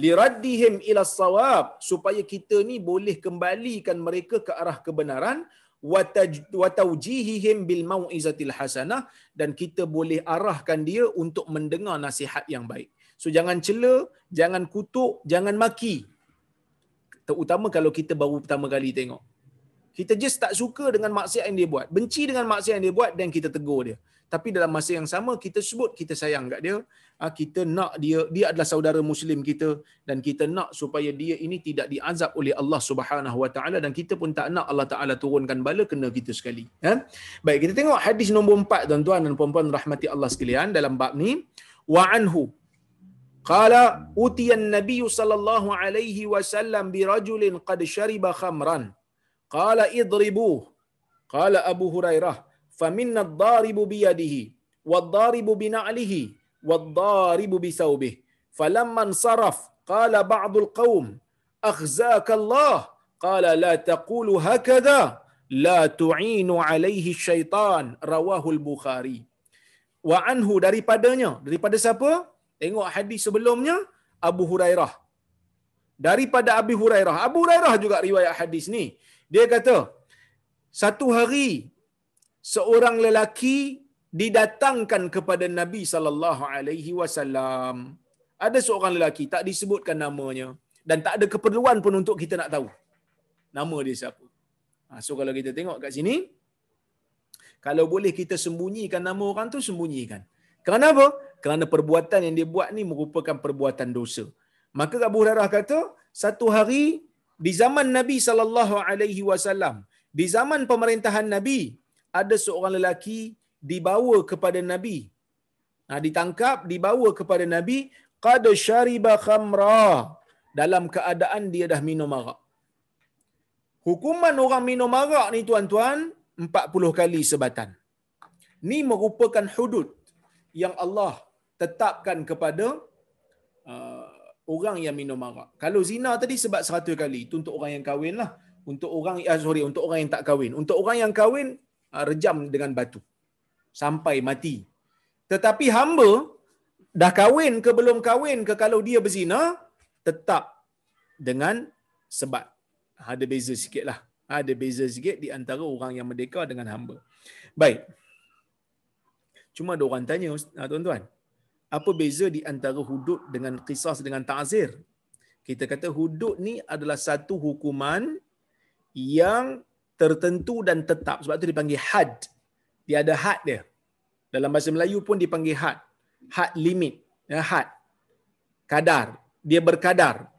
Liraddihim ila sawab supaya kita ni boleh kembalikan mereka ke arah kebenaran wa tawjihihim bil mau'izatil hasanah dan kita boleh arahkan dia untuk mendengar nasihat yang baik. So jangan cela, jangan kutuk, jangan maki. Terutama kalau kita baru pertama kali tengok. Kita just tak suka dengan maksiat yang dia buat. Benci dengan maksiat yang dia buat dan kita tegur dia. Tapi dalam masa yang sama kita sebut kita sayang kat dia. Ah, kita nak dia dia adalah saudara muslim kita dan kita nak supaya dia ini tidak diazab oleh Allah Subhanahu Wa Taala dan kita pun tak nak Allah Taala turunkan bala kena kita sekali. Ha? Baik, kita tengok hadis nombor 4 tuan-tuan dan puan-puan rahmati Allah sekalian dalam bab ni. Wa anhu Qala utiyan Nabi sallallahu alaihi wasallam bi rajulin qad shariba khamran. Qala idribuh. Qala Abu Hurairah, faminna ad-daribu bi yadihi wad-daribu bi na'lihi wad-daribu bi thawbih. Falamma saraf qala ba'dul qaum akhzaka Allah. Qala la taqulu hakadha la tu'inu alaihi syaitan rawahul Bukhari. Wa anhu daripadanya, daripada siapa? Tengok hadis sebelumnya Abu Hurairah. Daripada Abu Hurairah. Abu Hurairah juga riwayat hadis ni. Dia kata, satu hari seorang lelaki didatangkan kepada Nabi sallallahu alaihi wasallam. Ada seorang lelaki tak disebutkan namanya dan tak ada keperluan pun untuk kita nak tahu nama dia siapa. Ha, so kalau kita tengok kat sini kalau boleh kita sembunyikan nama orang tu sembunyikan. Kenapa? Kerana perbuatan yang dia buat ni merupakan perbuatan dosa. Maka Abu Hurairah kata, satu hari di zaman Nabi sallallahu alaihi wasallam, di zaman pemerintahan Nabi, ada seorang lelaki dibawa kepada Nabi. Nah, ditangkap, dibawa kepada Nabi, qad syariba khamra dalam keadaan dia dah minum arak. Hukuman orang minum arak ni tuan-tuan 40 kali sebatan. Ni merupakan hudud yang Allah tetapkan kepada uh, orang yang minum arak. Kalau zina tadi sebab 100 kali, itu untuk orang yang kahwin lah. Untuk orang uh, sorry, untuk orang yang tak kahwin. Untuk orang yang kahwin rejam dengan batu sampai mati. Tetapi hamba dah kahwin ke belum kahwin ke kalau dia berzina tetap dengan sebab ada beza sikit lah. Ada beza sikit di antara orang yang merdeka dengan hamba. Baik. Cuma ada orang tanya, ah, tuan-tuan, apa beza di antara hudud dengan kisah dengan ta'zir? Kita kata hudud ni adalah satu hukuman yang tertentu dan tetap. Sebab tu dipanggil had. Dia ada had dia. Dalam bahasa Melayu pun dipanggil had. Had limit. Ya, had. Kadar. Dia berkadar.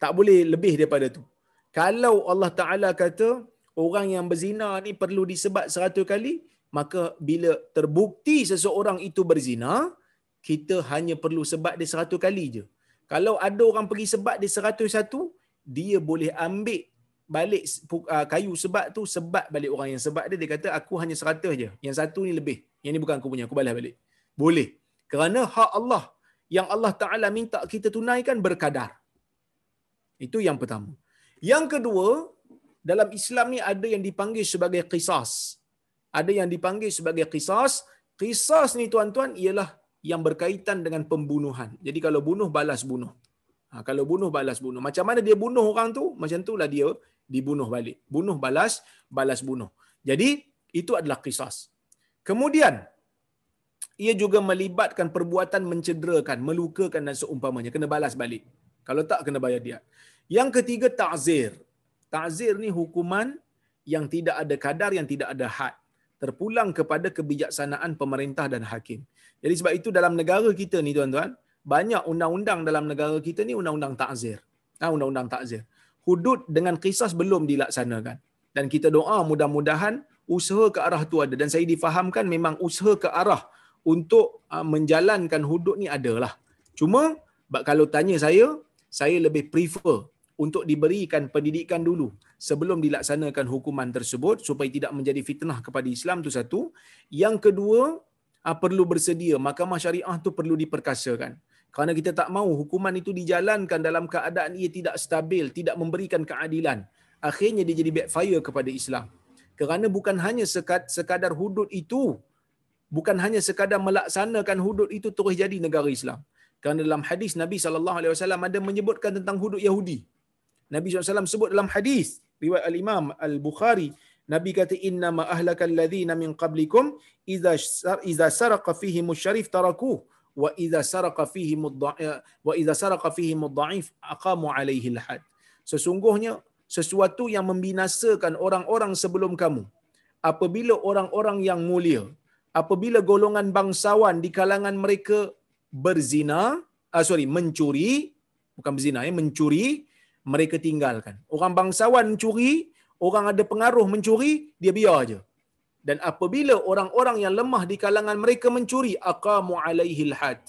Tak boleh lebih daripada tu. Kalau Allah Ta'ala kata, orang yang berzina ni perlu disebat seratus kali, maka bila terbukti seseorang itu berzina, kita hanya perlu sebat dia seratus kali je. Kalau ada orang pergi sebat dia seratus satu, dia boleh ambil balik uh, kayu sebat tu, sebat balik orang yang sebat dia, dia kata aku hanya seratus je. Yang satu ni lebih. Yang ni bukan aku punya, aku balas balik. Boleh. Kerana hak Allah yang Allah Ta'ala minta kita tunaikan berkadar. Itu yang pertama. Yang kedua, dalam Islam ni ada yang dipanggil sebagai qisas ada yang dipanggil sebagai qisas. Qisas ni tuan-tuan ialah yang berkaitan dengan pembunuhan. Jadi kalau bunuh balas bunuh. Ha, kalau bunuh balas bunuh. Macam mana dia bunuh orang tu? Macam itulah dia dibunuh balik. Bunuh balas, balas bunuh. Jadi itu adalah qisas. Kemudian ia juga melibatkan perbuatan mencederakan, melukakan dan seumpamanya. Kena balas balik. Kalau tak, kena bayar dia. Yang ketiga, ta'zir. Ta'zir ni hukuman yang tidak ada kadar, yang tidak ada had terpulang kepada kebijaksanaan pemerintah dan hakim. Jadi sebab itu dalam negara kita ni tuan-tuan, banyak undang-undang dalam negara kita ni undang-undang takzir. Ha, undang-undang takzir. Hudud dengan kisah belum dilaksanakan. Dan kita doa mudah-mudahan usaha ke arah tu ada. Dan saya difahamkan memang usaha ke arah untuk uh, menjalankan hudud ni adalah. Cuma kalau tanya saya, saya lebih prefer untuk diberikan pendidikan dulu sebelum dilaksanakan hukuman tersebut supaya tidak menjadi fitnah kepada Islam tu satu. Yang kedua, uh, perlu bersedia mahkamah syariah tu perlu diperkasakan. Kerana kita tak mahu hukuman itu dijalankan dalam keadaan ia tidak stabil, tidak memberikan keadilan. Akhirnya dia jadi backfire kepada Islam. Kerana bukan hanya sekadar hudud itu, bukan hanya sekadar melaksanakan hudud itu terus jadi negara Islam. Kerana dalam hadis Nabi SAW ada menyebutkan tentang hudud Yahudi. Nabi SAW sebut dalam hadis riwayat al-Imam al-Bukhari Nabi kata inna ma ahlakal ladzina min qablikum idza idza saraqa fihi musyarif taraku wa idza saraqa fihi wa idza saraqa fihi mudha'if aqamu alaihi al-had. Sesungguhnya sesuatu yang membinasakan orang-orang sebelum kamu apabila orang-orang yang mulia apabila golongan bangsawan di kalangan mereka berzina ah sorry mencuri bukan berzina ya mencuri mereka tinggalkan orang bangsawan mencuri orang ada pengaruh mencuri dia biar aja dan apabila orang-orang yang lemah di kalangan mereka mencuri aqamu alaihi had.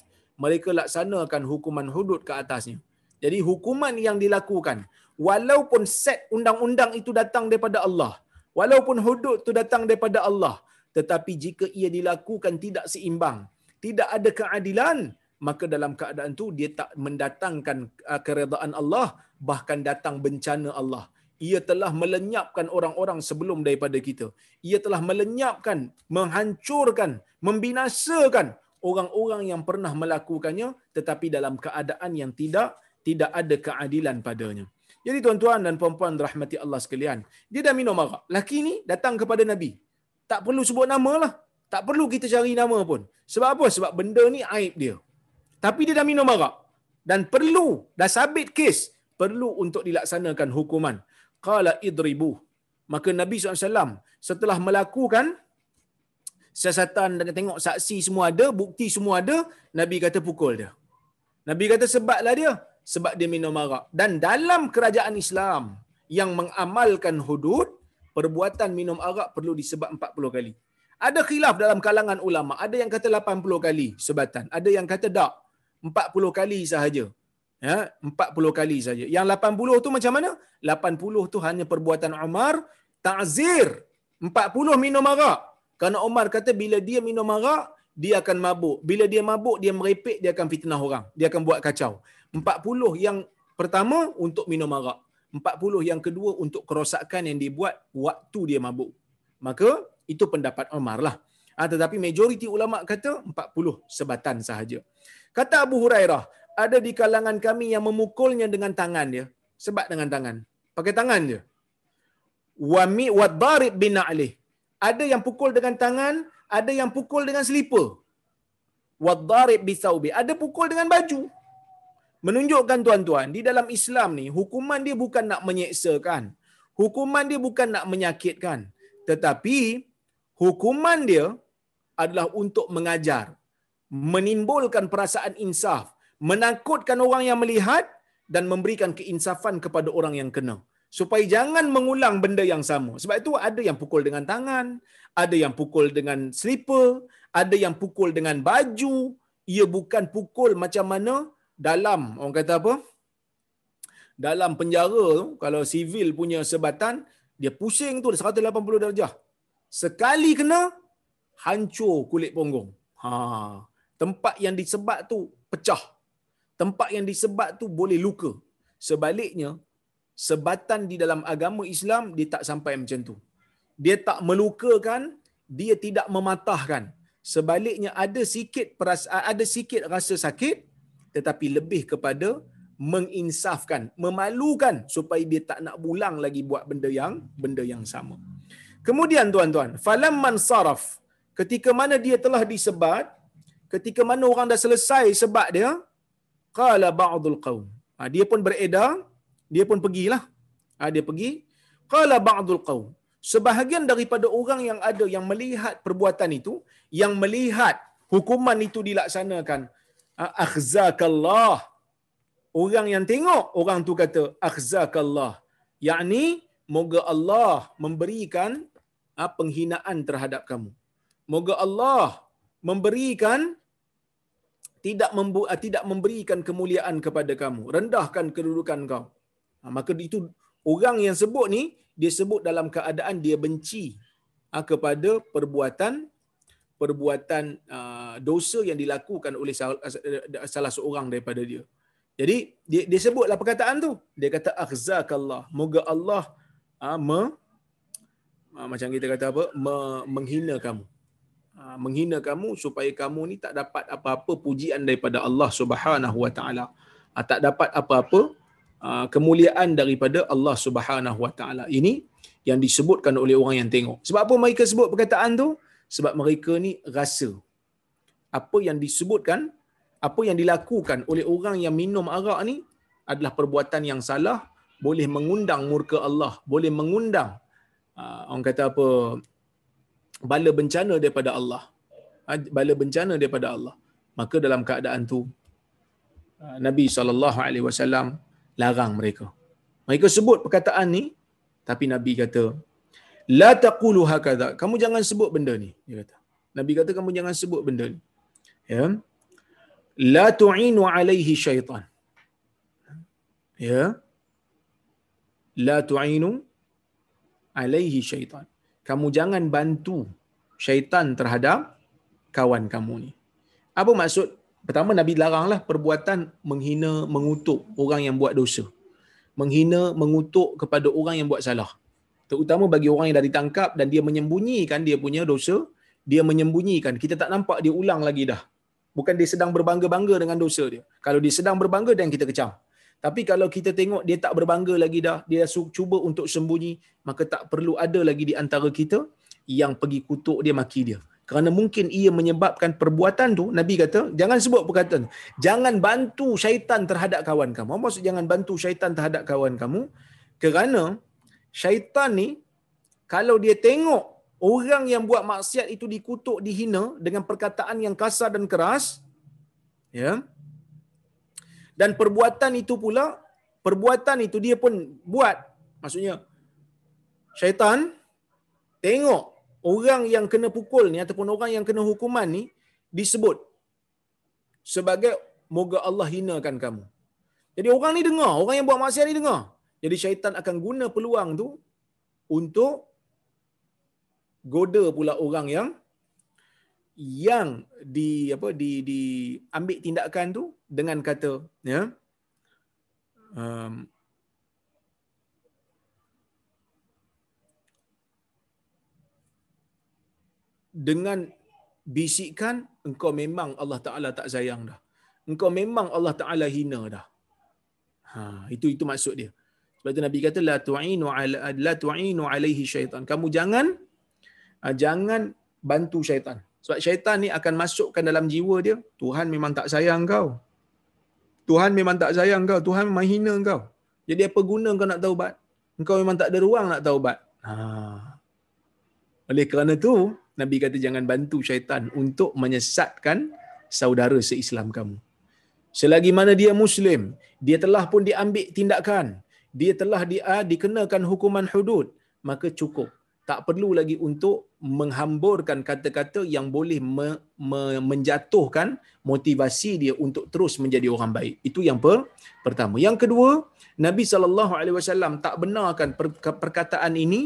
Mereka laksanakan hukuman hudud ke atasnya. Jadi hukuman yang dilakukan walaupun set undang-undang itu datang daripada Allah walaupun hudud itu datang daripada Allah tetapi jika ia dilakukan tidak seimbang tidak ada keadilan maka dalam keadaan itu dia tak mendatangkan uh, keredaan Allah bahkan datang bencana Allah ia telah melenyapkan orang-orang sebelum daripada kita. Ia telah melenyapkan, menghancurkan, membinasakan orang-orang yang pernah melakukannya tetapi dalam keadaan yang tidak tidak ada keadilan padanya. Jadi tuan-tuan dan puan-puan rahmati Allah sekalian, dia dah minum arak. Laki ni datang kepada Nabi. Tak perlu sebut nama lah. Tak perlu kita cari nama pun. Sebab apa? Sebab benda ni aib dia. Tapi dia dah minum arak. Dan perlu, dah sabit kes, perlu untuk dilaksanakan hukuman qala idribu. Maka nabi SAW setelah melakukan siasatan dan tengok saksi semua ada bukti semua ada nabi kata pukul dia. Nabi kata sebablah dia sebab dia minum arak. Dan dalam kerajaan Islam yang mengamalkan hudud perbuatan minum arak perlu disebab 40 kali. Ada khilaf dalam kalangan ulama. Ada yang kata 80 kali sebatan. Ada yang kata tak. 40 kali sahaja ya 40 kali saja. Yang 80 tu macam mana? 80 tu hanya perbuatan Umar ta'zir. 40 minum arak. Kerana Umar kata bila dia minum arak dia akan mabuk. Bila dia mabuk dia merepek dia akan fitnah orang. Dia akan buat kacau. 40 yang pertama untuk minum arak. 40 yang kedua untuk kerosakan yang dibuat waktu dia mabuk. Maka itu pendapat Umar lah. Ha, tetapi majoriti ulama kata 40 sebatan sahaja. Kata Abu Hurairah ada di kalangan kami yang memukulnya dengan tangan dia. Sebab dengan tangan. Pakai tangan dia. Wa mi wa darib bin. Ada yang pukul dengan tangan, ada yang pukul dengan selipar. Wa darib bi saubi. Ada pukul dengan baju. Menunjukkan tuan-tuan, di dalam Islam ni hukuman dia bukan nak menyeksakan. Hukuman dia bukan nak menyakitkan. Tetapi hukuman dia adalah untuk mengajar, menimbulkan perasaan insaf, menakutkan orang yang melihat dan memberikan keinsafan kepada orang yang kena. Supaya jangan mengulang benda yang sama. Sebab itu ada yang pukul dengan tangan ada yang pukul dengan slipper ada yang pukul dengan baju. Ia bukan pukul macam mana dalam orang kata apa? Dalam penjara kalau sivil punya sebatan dia pusing tu 180 darjah. Sekali kena hancur kulit punggung. Ha. Tempat yang disebat tu pecah tempat yang disebat tu boleh luka. Sebaliknya, sebatan di dalam agama Islam dia tak sampai macam tu. Dia tak melukakan, dia tidak mematahkan. Sebaliknya ada sikit perasaan, ada sikit rasa sakit tetapi lebih kepada menginsafkan, memalukan supaya dia tak nak ulang lagi buat benda yang benda yang sama. Kemudian tuan-tuan, falamman saraf, ketika mana dia telah disebat, ketika mana orang dah selesai sebat dia, qala ba'dul qaum ha, dia pun beredar dia pun pergilah. Ha, dia pergi. Qala ba'dul qaum sebahagian daripada orang yang ada yang melihat perbuatan itu yang melihat hukuman itu dilaksanakan akhzakallah. Orang yang tengok orang tu kata akhzakallah. Yakni moga Allah memberikan ha, penghinaan terhadap kamu. Moga Allah memberikan tidak membu, uh, tidak memberikan kemuliaan kepada kamu, rendahkan kedudukan kau. Ha, maka itu orang yang sebut ni dia sebut dalam keadaan dia benci uh, kepada perbuatan perbuatan uh, dosa yang dilakukan oleh salah, salah seorang daripada dia. Jadi dia, dia sebutlah perkataan tu. Dia kata akhzakallah. Moga Allah uh, me, uh, macam kita kata apa? Me, menghina kamu. Uh, menghina kamu supaya kamu ni tak dapat apa-apa pujian daripada Allah Subhanahu Wa Taala. Uh, tak dapat apa-apa uh, kemuliaan daripada Allah Subhanahu Wa Taala. Ini yang disebutkan oleh orang yang tengok. Sebab apa mereka sebut perkataan tu? Sebab mereka ni rasa apa yang disebutkan apa yang dilakukan oleh orang yang minum arak ni adalah perbuatan yang salah boleh mengundang murka Allah boleh mengundang orang kata apa bala bencana daripada Allah. Uh, bala bencana daripada Allah. Maka dalam keadaan tu uh, Nabi saw larang mereka. Mereka sebut perkataan ni tapi Nabi kata la taqulu hakadha. Kamu jangan sebut benda ni dia kata. Nabi kata kamu jangan sebut benda ni. Ya. La tu'inu alaihi syaitan. Ya. La tu'inu alaihi syaitan. Kamu jangan bantu syaitan terhadap kawan kamu ni. Apa maksud? Pertama Nabi laranglah perbuatan menghina, mengutuk orang yang buat dosa. Menghina, mengutuk kepada orang yang buat salah. Terutama bagi orang yang dah ditangkap dan dia menyembunyikan dia punya dosa, dia menyembunyikan. Kita tak nampak dia ulang lagi dah. Bukan dia sedang berbangga-bangga dengan dosa dia. Kalau dia sedang berbangga, dan kita kecam. Tapi kalau kita tengok dia tak berbangga lagi dah, dia cuba untuk sembunyi, maka tak perlu ada lagi di antara kita yang pergi kutuk dia, maki dia. Kerana mungkin ia menyebabkan perbuatan tu, Nabi kata, jangan sebut perkataan. Jangan bantu syaitan terhadap kawan kamu. Apa maksud jangan bantu syaitan terhadap kawan kamu? Kerana syaitan ni, kalau dia tengok orang yang buat maksiat itu dikutuk, dihina dengan perkataan yang kasar dan keras, ya. Dan perbuatan itu pula, perbuatan itu dia pun buat. Maksudnya, syaitan tengok orang yang kena pukul ni ataupun orang yang kena hukuman ni disebut sebagai moga Allah hinakan kamu. Jadi orang ni dengar, orang yang buat maksiat ni dengar. Jadi syaitan akan guna peluang tu untuk goda pula orang yang yang di apa di di ambil tindakan tu dengan kata ya um, dengan bisikan engkau memang Allah Taala tak sayang dah. Engkau memang Allah Taala hina dah. Ha itu itu maksud dia. Sebab tu Nabi kata la tu'inu ala la tu'inu alaihi syaitan. Kamu jangan Ah, jangan bantu syaitan. Sebab syaitan ni akan masukkan dalam jiwa dia, Tuhan memang tak sayang kau. Tuhan memang tak sayang kau. Tuhan memang hina kau. Jadi apa guna kau nak taubat? Engkau memang tak ada ruang nak taubat. Ha. Oleh kerana tu, Nabi kata jangan bantu syaitan untuk menyesatkan saudara seislam kamu. Selagi mana dia Muslim, dia telah pun diambil tindakan. Dia telah di, uh, dikenakan hukuman hudud. Maka cukup tak perlu lagi untuk menghamburkan kata-kata yang boleh me, me, menjatuhkan motivasi dia untuk terus menjadi orang baik. Itu yang per, pertama. Yang kedua, Nabi sallallahu alaihi wasallam tak benarkan per, perkataan ini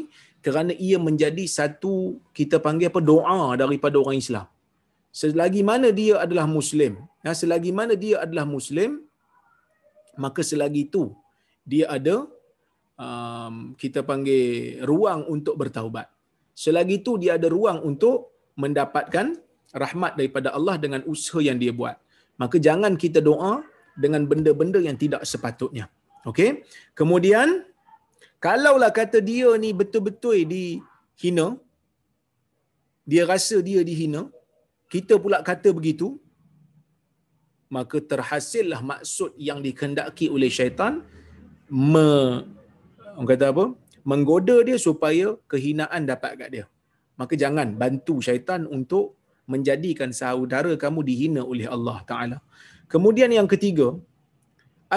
kerana ia menjadi satu kita panggil apa doa daripada orang Islam. Selagi mana dia adalah muslim, ya, selagi mana dia adalah muslim, maka selagi itu dia ada um, kita panggil ruang untuk bertaubat. Selagi itu dia ada ruang untuk mendapatkan rahmat daripada Allah dengan usaha yang dia buat. Maka jangan kita doa dengan benda-benda yang tidak sepatutnya. Okey. Kemudian kalaulah kata dia ni betul-betul dihina, dia rasa dia dihina, kita pula kata begitu, maka terhasillah maksud yang dikehendaki oleh syaitan me, orang kata apa? Menggoda dia supaya kehinaan dapat kat dia. Maka jangan bantu syaitan untuk menjadikan saudara kamu dihina oleh Allah Taala. Kemudian yang ketiga,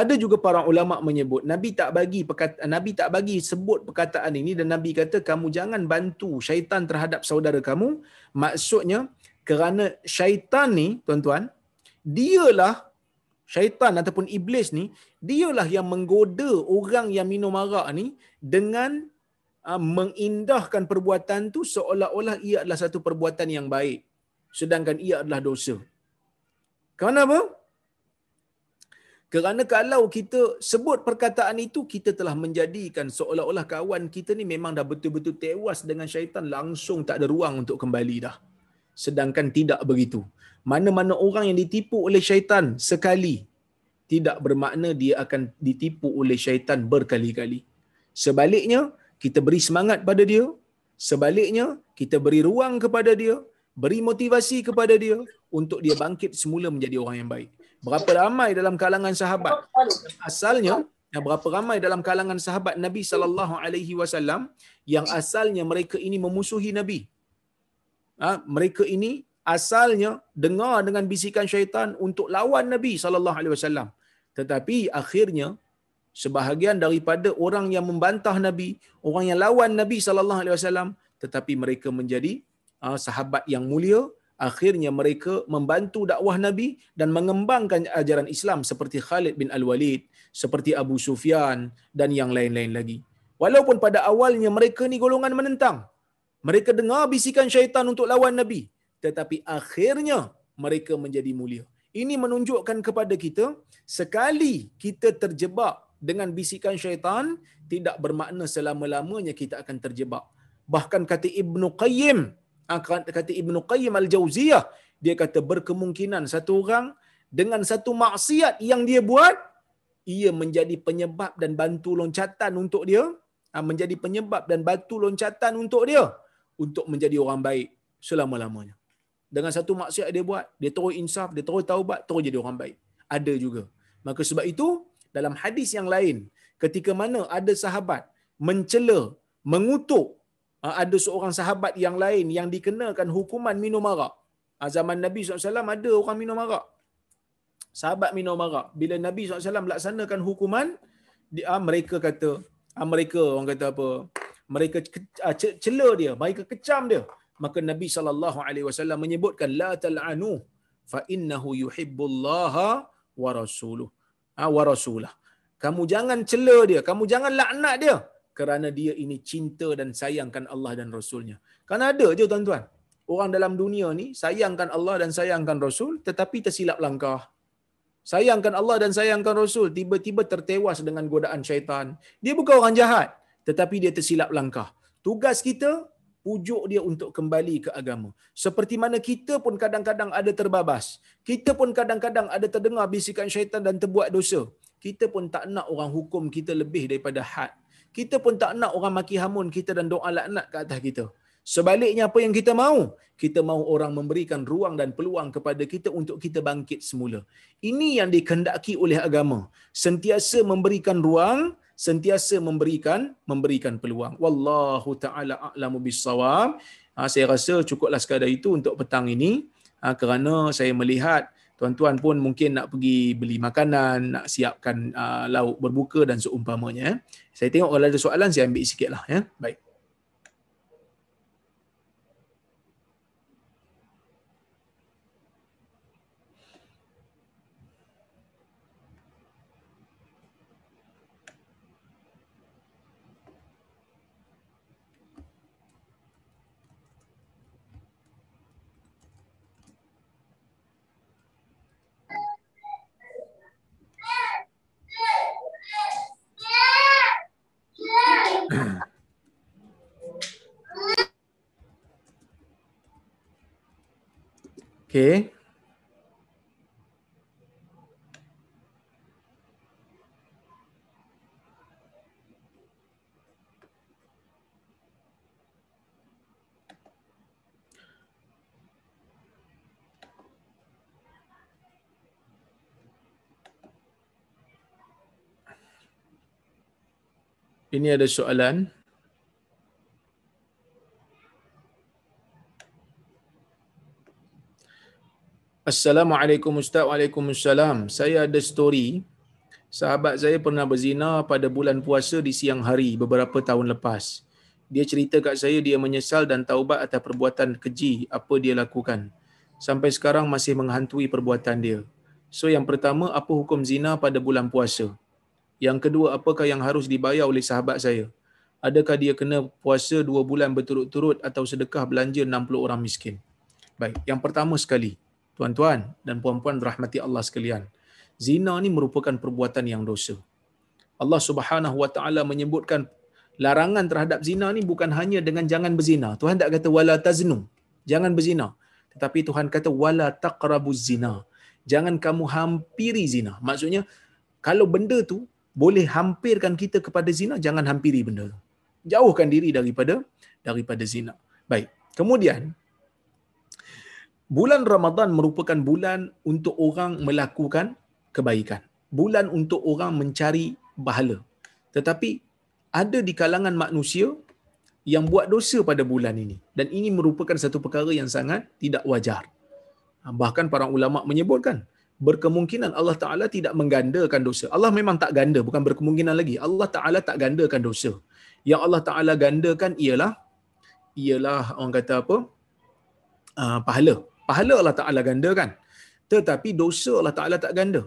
ada juga para ulama menyebut Nabi tak bagi perkata, Nabi tak bagi sebut perkataan ini dan Nabi kata kamu jangan bantu syaitan terhadap saudara kamu. Maksudnya Kerana syaitan ni, tuan-tuan, dialah syaitan ataupun iblis ni, dialah yang menggoda orang yang minum arak ni dengan uh, mengindahkan perbuatan tu seolah-olah ia adalah satu perbuatan yang baik. Sedangkan ia adalah dosa. Kenapa? Kerana kalau kita sebut perkataan itu, kita telah menjadikan seolah-olah kawan kita ni memang dah betul-betul tewas dengan syaitan langsung tak ada ruang untuk kembali dah. Sedangkan tidak begitu. Mana-mana orang yang ditipu oleh syaitan sekali, tidak bermakna dia akan ditipu oleh syaitan berkali-kali. Sebaliknya, kita beri semangat pada dia. Sebaliknya, kita beri ruang kepada dia, beri motivasi kepada dia untuk dia bangkit semula menjadi orang yang baik. Berapa ramai dalam kalangan sahabat asalnya yang berapa ramai dalam kalangan sahabat Nabi sallallahu alaihi wasallam yang asalnya mereka ini memusuhi Nabi. Ha, mereka ini asalnya dengar dengan bisikan syaitan untuk lawan Nabi sallallahu alaihi wasallam. Tetapi akhirnya sebahagian daripada orang yang membantah Nabi, orang yang lawan Nabi sallallahu alaihi wasallam tetapi mereka menjadi uh, sahabat yang mulia, akhirnya mereka membantu dakwah Nabi dan mengembangkan ajaran Islam seperti Khalid bin Al-Walid, seperti Abu Sufyan dan yang lain-lain lagi. Walaupun pada awalnya mereka ni golongan menentang. Mereka dengar bisikan syaitan untuk lawan Nabi. Tetapi akhirnya mereka menjadi mulia. Ini menunjukkan kepada kita, sekali kita terjebak dengan bisikan syaitan, tidak bermakna selama-lamanya kita akan terjebak. Bahkan kata Ibnu Qayyim, Ah, kata Ibnu Qayyim Al-Jauziyah dia kata berkemungkinan satu orang dengan satu maksiat yang dia buat ia menjadi penyebab dan bantu loncatan untuk dia ah, menjadi penyebab dan batu loncatan untuk dia untuk menjadi orang baik selama-lamanya dengan satu maksiat dia buat dia terus insaf dia terus taubat terus jadi orang baik ada juga maka sebab itu dalam hadis yang lain ketika mana ada sahabat mencela mengutuk Ah, ada seorang sahabat yang lain yang dikenakan hukuman minum arak. Ah, zaman Nabi SAW ada orang minum arak. Sahabat minum arak. Bila Nabi SAW laksanakan hukuman, ah, mereka kata, mereka orang kata apa, mereka cela dia, mereka kecam dia. Maka Nabi SAW menyebutkan, La tal'anu fa innahu yuhibbullaha wa rasuluh. Wa rasulah. Kamu jangan cela dia, kamu jangan laknat dia kerana dia ini cinta dan sayangkan Allah dan Rasulnya. Kan ada je tuan-tuan. Orang dalam dunia ni sayangkan Allah dan sayangkan Rasul tetapi tersilap langkah. Sayangkan Allah dan sayangkan Rasul tiba-tiba tertewas dengan godaan syaitan. Dia bukan orang jahat tetapi dia tersilap langkah. Tugas kita pujuk dia untuk kembali ke agama. Seperti mana kita pun kadang-kadang ada terbabas. Kita pun kadang-kadang ada terdengar bisikan syaitan dan terbuat dosa. Kita pun tak nak orang hukum kita lebih daripada had kita pun tak nak orang maki hamun kita dan doa laknat ke atas kita. Sebaliknya apa yang kita mahu? Kita mahu orang memberikan ruang dan peluang kepada kita untuk kita bangkit semula. Ini yang dikendaki oleh agama. Sentiasa memberikan ruang, sentiasa memberikan memberikan peluang. Wallahu taala a'lamu bissawab. Ha, saya rasa cukuplah sekadar itu untuk petang ini ha, kerana saya melihat tuan-tuan pun mungkin nak pergi beli makanan, nak siapkan uh, lauk berbuka dan seumpamanya. Saya tengok kalau ada soalan, saya ambil sikit lah. Ya. Baik. Okay. Ini ada soalan. Assalamualaikum Ustaz. Waalaikumsalam. Saya ada story. Sahabat saya pernah berzina pada bulan puasa di siang hari beberapa tahun lepas. Dia cerita kat saya dia menyesal dan taubat atas perbuatan keji apa dia lakukan. sampai sekarang masih menghantui perbuatan dia. So yang pertama apa hukum zina pada bulan puasa? Yang kedua apakah yang harus dibayar oleh sahabat saya? Adakah dia kena puasa dua bulan berturut-turut atau sedekah belanja 60 orang miskin? Baik, yang pertama sekali, tuan-tuan dan puan-puan rahmati Allah sekalian. Zina ni merupakan perbuatan yang dosa. Allah Subhanahu Wa Taala menyebutkan larangan terhadap zina ni bukan hanya dengan jangan berzina. Tuhan tak kata wala taznu, jangan berzina. Tetapi Tuhan kata wala taqrabuz zina. Jangan kamu hampiri zina. Maksudnya kalau benda tu boleh hampirkan kita kepada zina, jangan hampiri benda tu. Jauhkan diri daripada daripada zina. Baik. Kemudian bulan Ramadan merupakan bulan untuk orang melakukan kebaikan. Bulan untuk orang mencari bahala. Tetapi ada di kalangan manusia yang buat dosa pada bulan ini dan ini merupakan satu perkara yang sangat tidak wajar. Bahkan para ulama menyebutkan berkemungkinan Allah Taala tidak menggandakan dosa. Allah memang tak ganda, bukan berkemungkinan lagi. Allah Taala tak gandakan dosa. Yang Allah Taala gandakan ialah ialah orang kata apa? Uh, pahala. Pahala Allah Taala gandakan. Tetapi dosa Allah Taala tak ganda.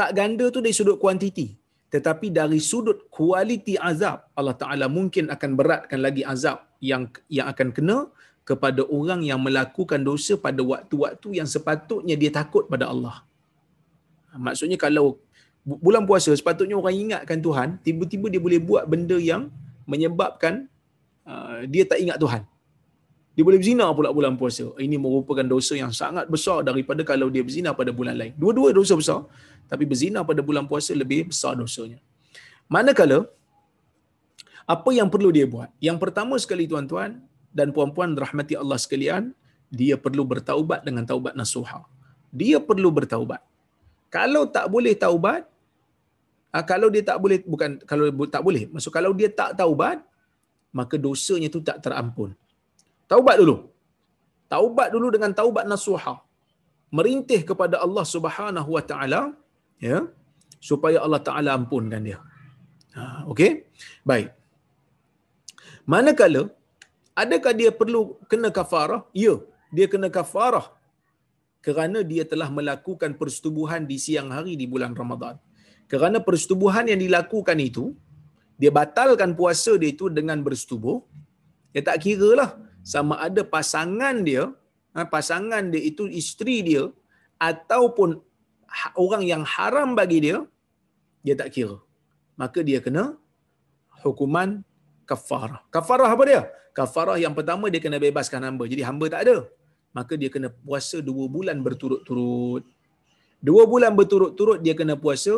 Tak ganda tu dari sudut kuantiti tetapi dari sudut kualiti azab Allah Taala mungkin akan beratkan lagi azab yang yang akan kena kepada orang yang melakukan dosa pada waktu-waktu yang sepatutnya dia takut pada Allah. Maksudnya kalau bulan puasa sepatutnya orang ingatkan Tuhan, tiba-tiba dia boleh buat benda yang menyebabkan uh, dia tak ingat Tuhan. Dia boleh berzina pula bulan puasa. Ini merupakan dosa yang sangat besar daripada kalau dia berzina pada bulan lain. Dua-dua dosa besar tapi berzina pada bulan puasa lebih besar dosanya. Manakala apa yang perlu dia buat? Yang pertama sekali tuan-tuan dan puan-puan rahmati Allah sekalian, dia perlu bertaubat dengan taubat nasuha. Dia perlu bertaubat. Kalau tak boleh taubat, ah, kalau dia tak boleh bukan kalau tak boleh, maksud kalau dia tak taubat, maka dosanya itu tak terampun. Taubat dulu. Taubat dulu dengan taubat nasuha. Merintih kepada Allah Subhanahu wa taala ya supaya Allah Taala ampunkan dia. Ha, okey? Baik. Manakala adakah dia perlu kena kafarah? Ya, dia kena kafarah kerana dia telah melakukan persetubuhan di siang hari di bulan Ramadan. Kerana persetubuhan yang dilakukan itu, dia batalkan puasa dia itu dengan bersetubuh, dia tak kira lah sama ada pasangan dia, ha, pasangan dia itu isteri dia ataupun Ha, orang yang haram bagi dia, dia tak kira. Maka dia kena hukuman kafarah. Kafarah apa dia? Kafarah yang pertama dia kena bebaskan hamba. Jadi hamba tak ada. Maka dia kena puasa dua bulan berturut-turut. Dua bulan berturut-turut dia kena puasa.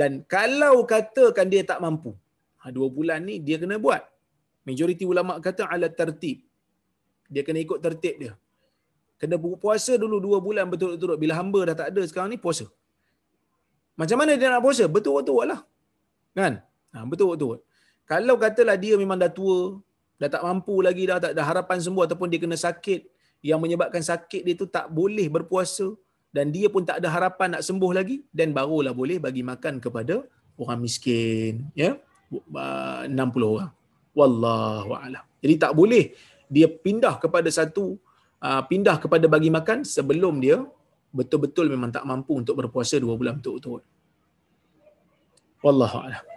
Dan kalau katakan dia tak mampu, ha, dua bulan ni dia kena buat. Majoriti ulama kata ala tertib. Dia kena ikut tertib dia kena puasa dulu dua bulan betul-betul. Bila hamba dah tak ada sekarang ni, puasa. Macam mana dia nak puasa? Betul-betul lah. Kan? Ha, betul-betul. Kalau katalah dia memang dah tua, dah tak mampu lagi dah, tak ada harapan semua ataupun dia kena sakit, yang menyebabkan sakit dia tu tak boleh berpuasa dan dia pun tak ada harapan nak sembuh lagi, dan barulah boleh bagi makan kepada orang miskin. Ya? 60 orang. Wallahu'alam. Jadi tak boleh dia pindah kepada satu uh, pindah kepada bagi makan sebelum dia betul-betul memang tak mampu untuk berpuasa dua bulan betul-betul. Wallahu a'lam.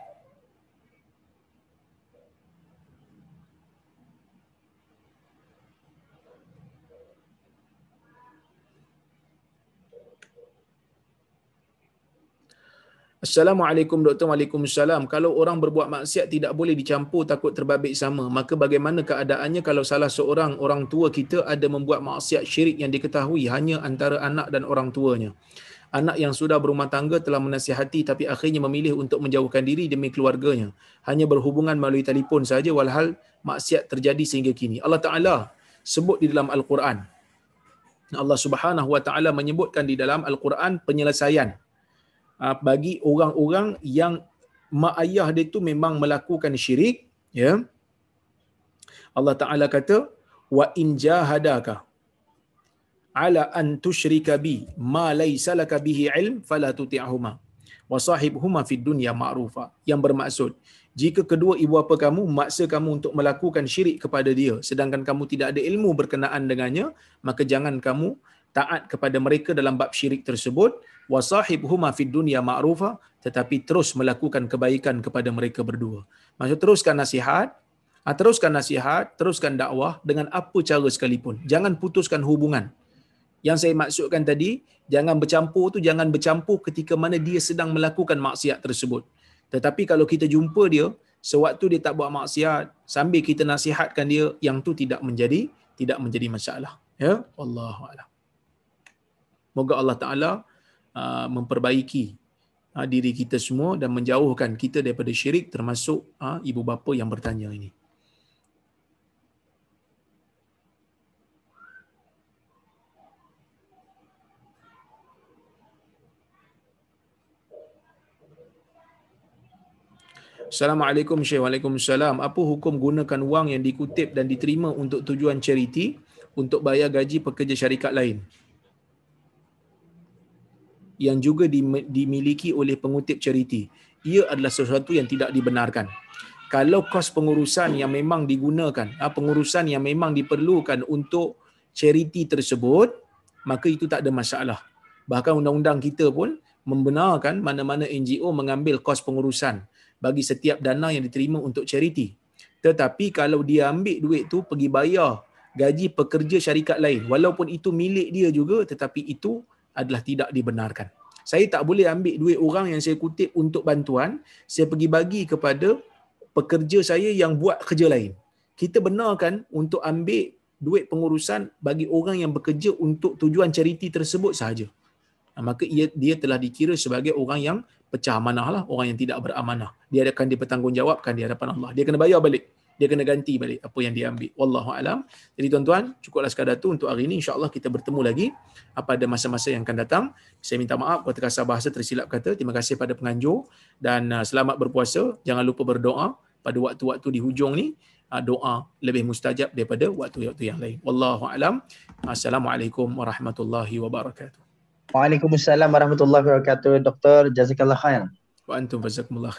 Assalamualaikum Doktor Waalaikumsalam. Kalau orang berbuat maksiat tidak boleh dicampur takut terbabit sama. Maka bagaimana keadaannya kalau salah seorang orang tua kita ada membuat maksiat syirik yang diketahui hanya antara anak dan orang tuanya. Anak yang sudah berumah tangga telah menasihati tapi akhirnya memilih untuk menjauhkan diri demi keluarganya. Hanya berhubungan melalui telefon saja walhal maksiat terjadi sehingga kini. Allah Ta'ala sebut di dalam Al-Quran. Allah Subhanahu Wa Ta'ala menyebutkan di dalam Al-Quran penyelesaian bagi orang-orang yang mak ayah dia tu memang melakukan syirik ya. Allah Taala kata wa in jahadaka ala an tusyrika bi ma laysa laka bihi ilm fala tuti'huma. Wa sahibhuma fid dunya ma'rufa. Yang bermaksud jika kedua ibu bapa kamu memaksa kamu untuk melakukan syirik kepada dia sedangkan kamu tidak ada ilmu berkenaan dengannya maka jangan kamu taat kepada mereka dalam bab syirik tersebut wasahibhuma fid dunya ma'rufa tetapi terus melakukan kebaikan kepada mereka berdua. Maksud teruskan nasihat ha, teruskan nasihat teruskan dakwah dengan apa cara sekalipun. Jangan putuskan hubungan. Yang saya maksudkan tadi jangan bercampur tu jangan bercampur ketika mana dia sedang melakukan maksiat tersebut. Tetapi kalau kita jumpa dia sewaktu dia tak buat maksiat sambil kita nasihatkan dia yang tu tidak menjadi tidak menjadi masalah. Ya? Wallahu a'lam. Moga Allah Taala uh, memperbaiki uh, diri kita semua dan menjauhkan kita daripada syirik termasuk uh, ibu bapa yang bertanya ini. Assalamualaikum Syekh. Waalaikumsalam. Apa hukum gunakan wang yang dikutip dan diterima untuk tujuan charity untuk bayar gaji pekerja syarikat lain? Yang juga dimiliki oleh pengutip charity. Ia adalah sesuatu yang tidak dibenarkan. Kalau kos pengurusan yang memang digunakan, ah, pengurusan yang memang diperlukan untuk charity tersebut, maka itu tak ada masalah. Bahkan undang-undang kita pun membenarkan mana-mana NGO mengambil kos pengurusan bagi setiap dana yang diterima untuk charity. Tetapi kalau dia ambil duit tu pergi bayar gaji pekerja syarikat lain, walaupun itu milik dia juga tetapi itu adalah tidak dibenarkan. Saya tak boleh ambil duit orang yang saya kutip untuk bantuan, saya pergi bagi kepada pekerja saya yang buat kerja lain. Kita benarkan untuk ambil duit pengurusan bagi orang yang bekerja untuk tujuan charity tersebut sahaja. Maka ia, dia telah dikira sebagai orang yang pecah amanah lah, orang yang tidak beramanah. Dia akan dipertanggungjawabkan di hadapan Allah. Dia kena bayar balik dia kena ganti balik apa yang dia ambil. Wallahu alam. Jadi tuan-tuan, cukuplah sekadar tu untuk hari ini. Insya-Allah kita bertemu lagi pada masa-masa yang akan datang. Saya minta maaf kalau terkasar bahasa tersilap kata. Terima kasih pada penganjur dan uh, selamat berpuasa. Jangan lupa berdoa pada waktu-waktu di hujung ni. Uh, doa lebih mustajab daripada waktu-waktu yang lain. Wallahu alam. Assalamualaikum warahmatullahi wabarakatuh. Waalaikumsalam warahmatullahi wabarakatuh. Doktor, jazakallah khair. Wa antum jazakumullah.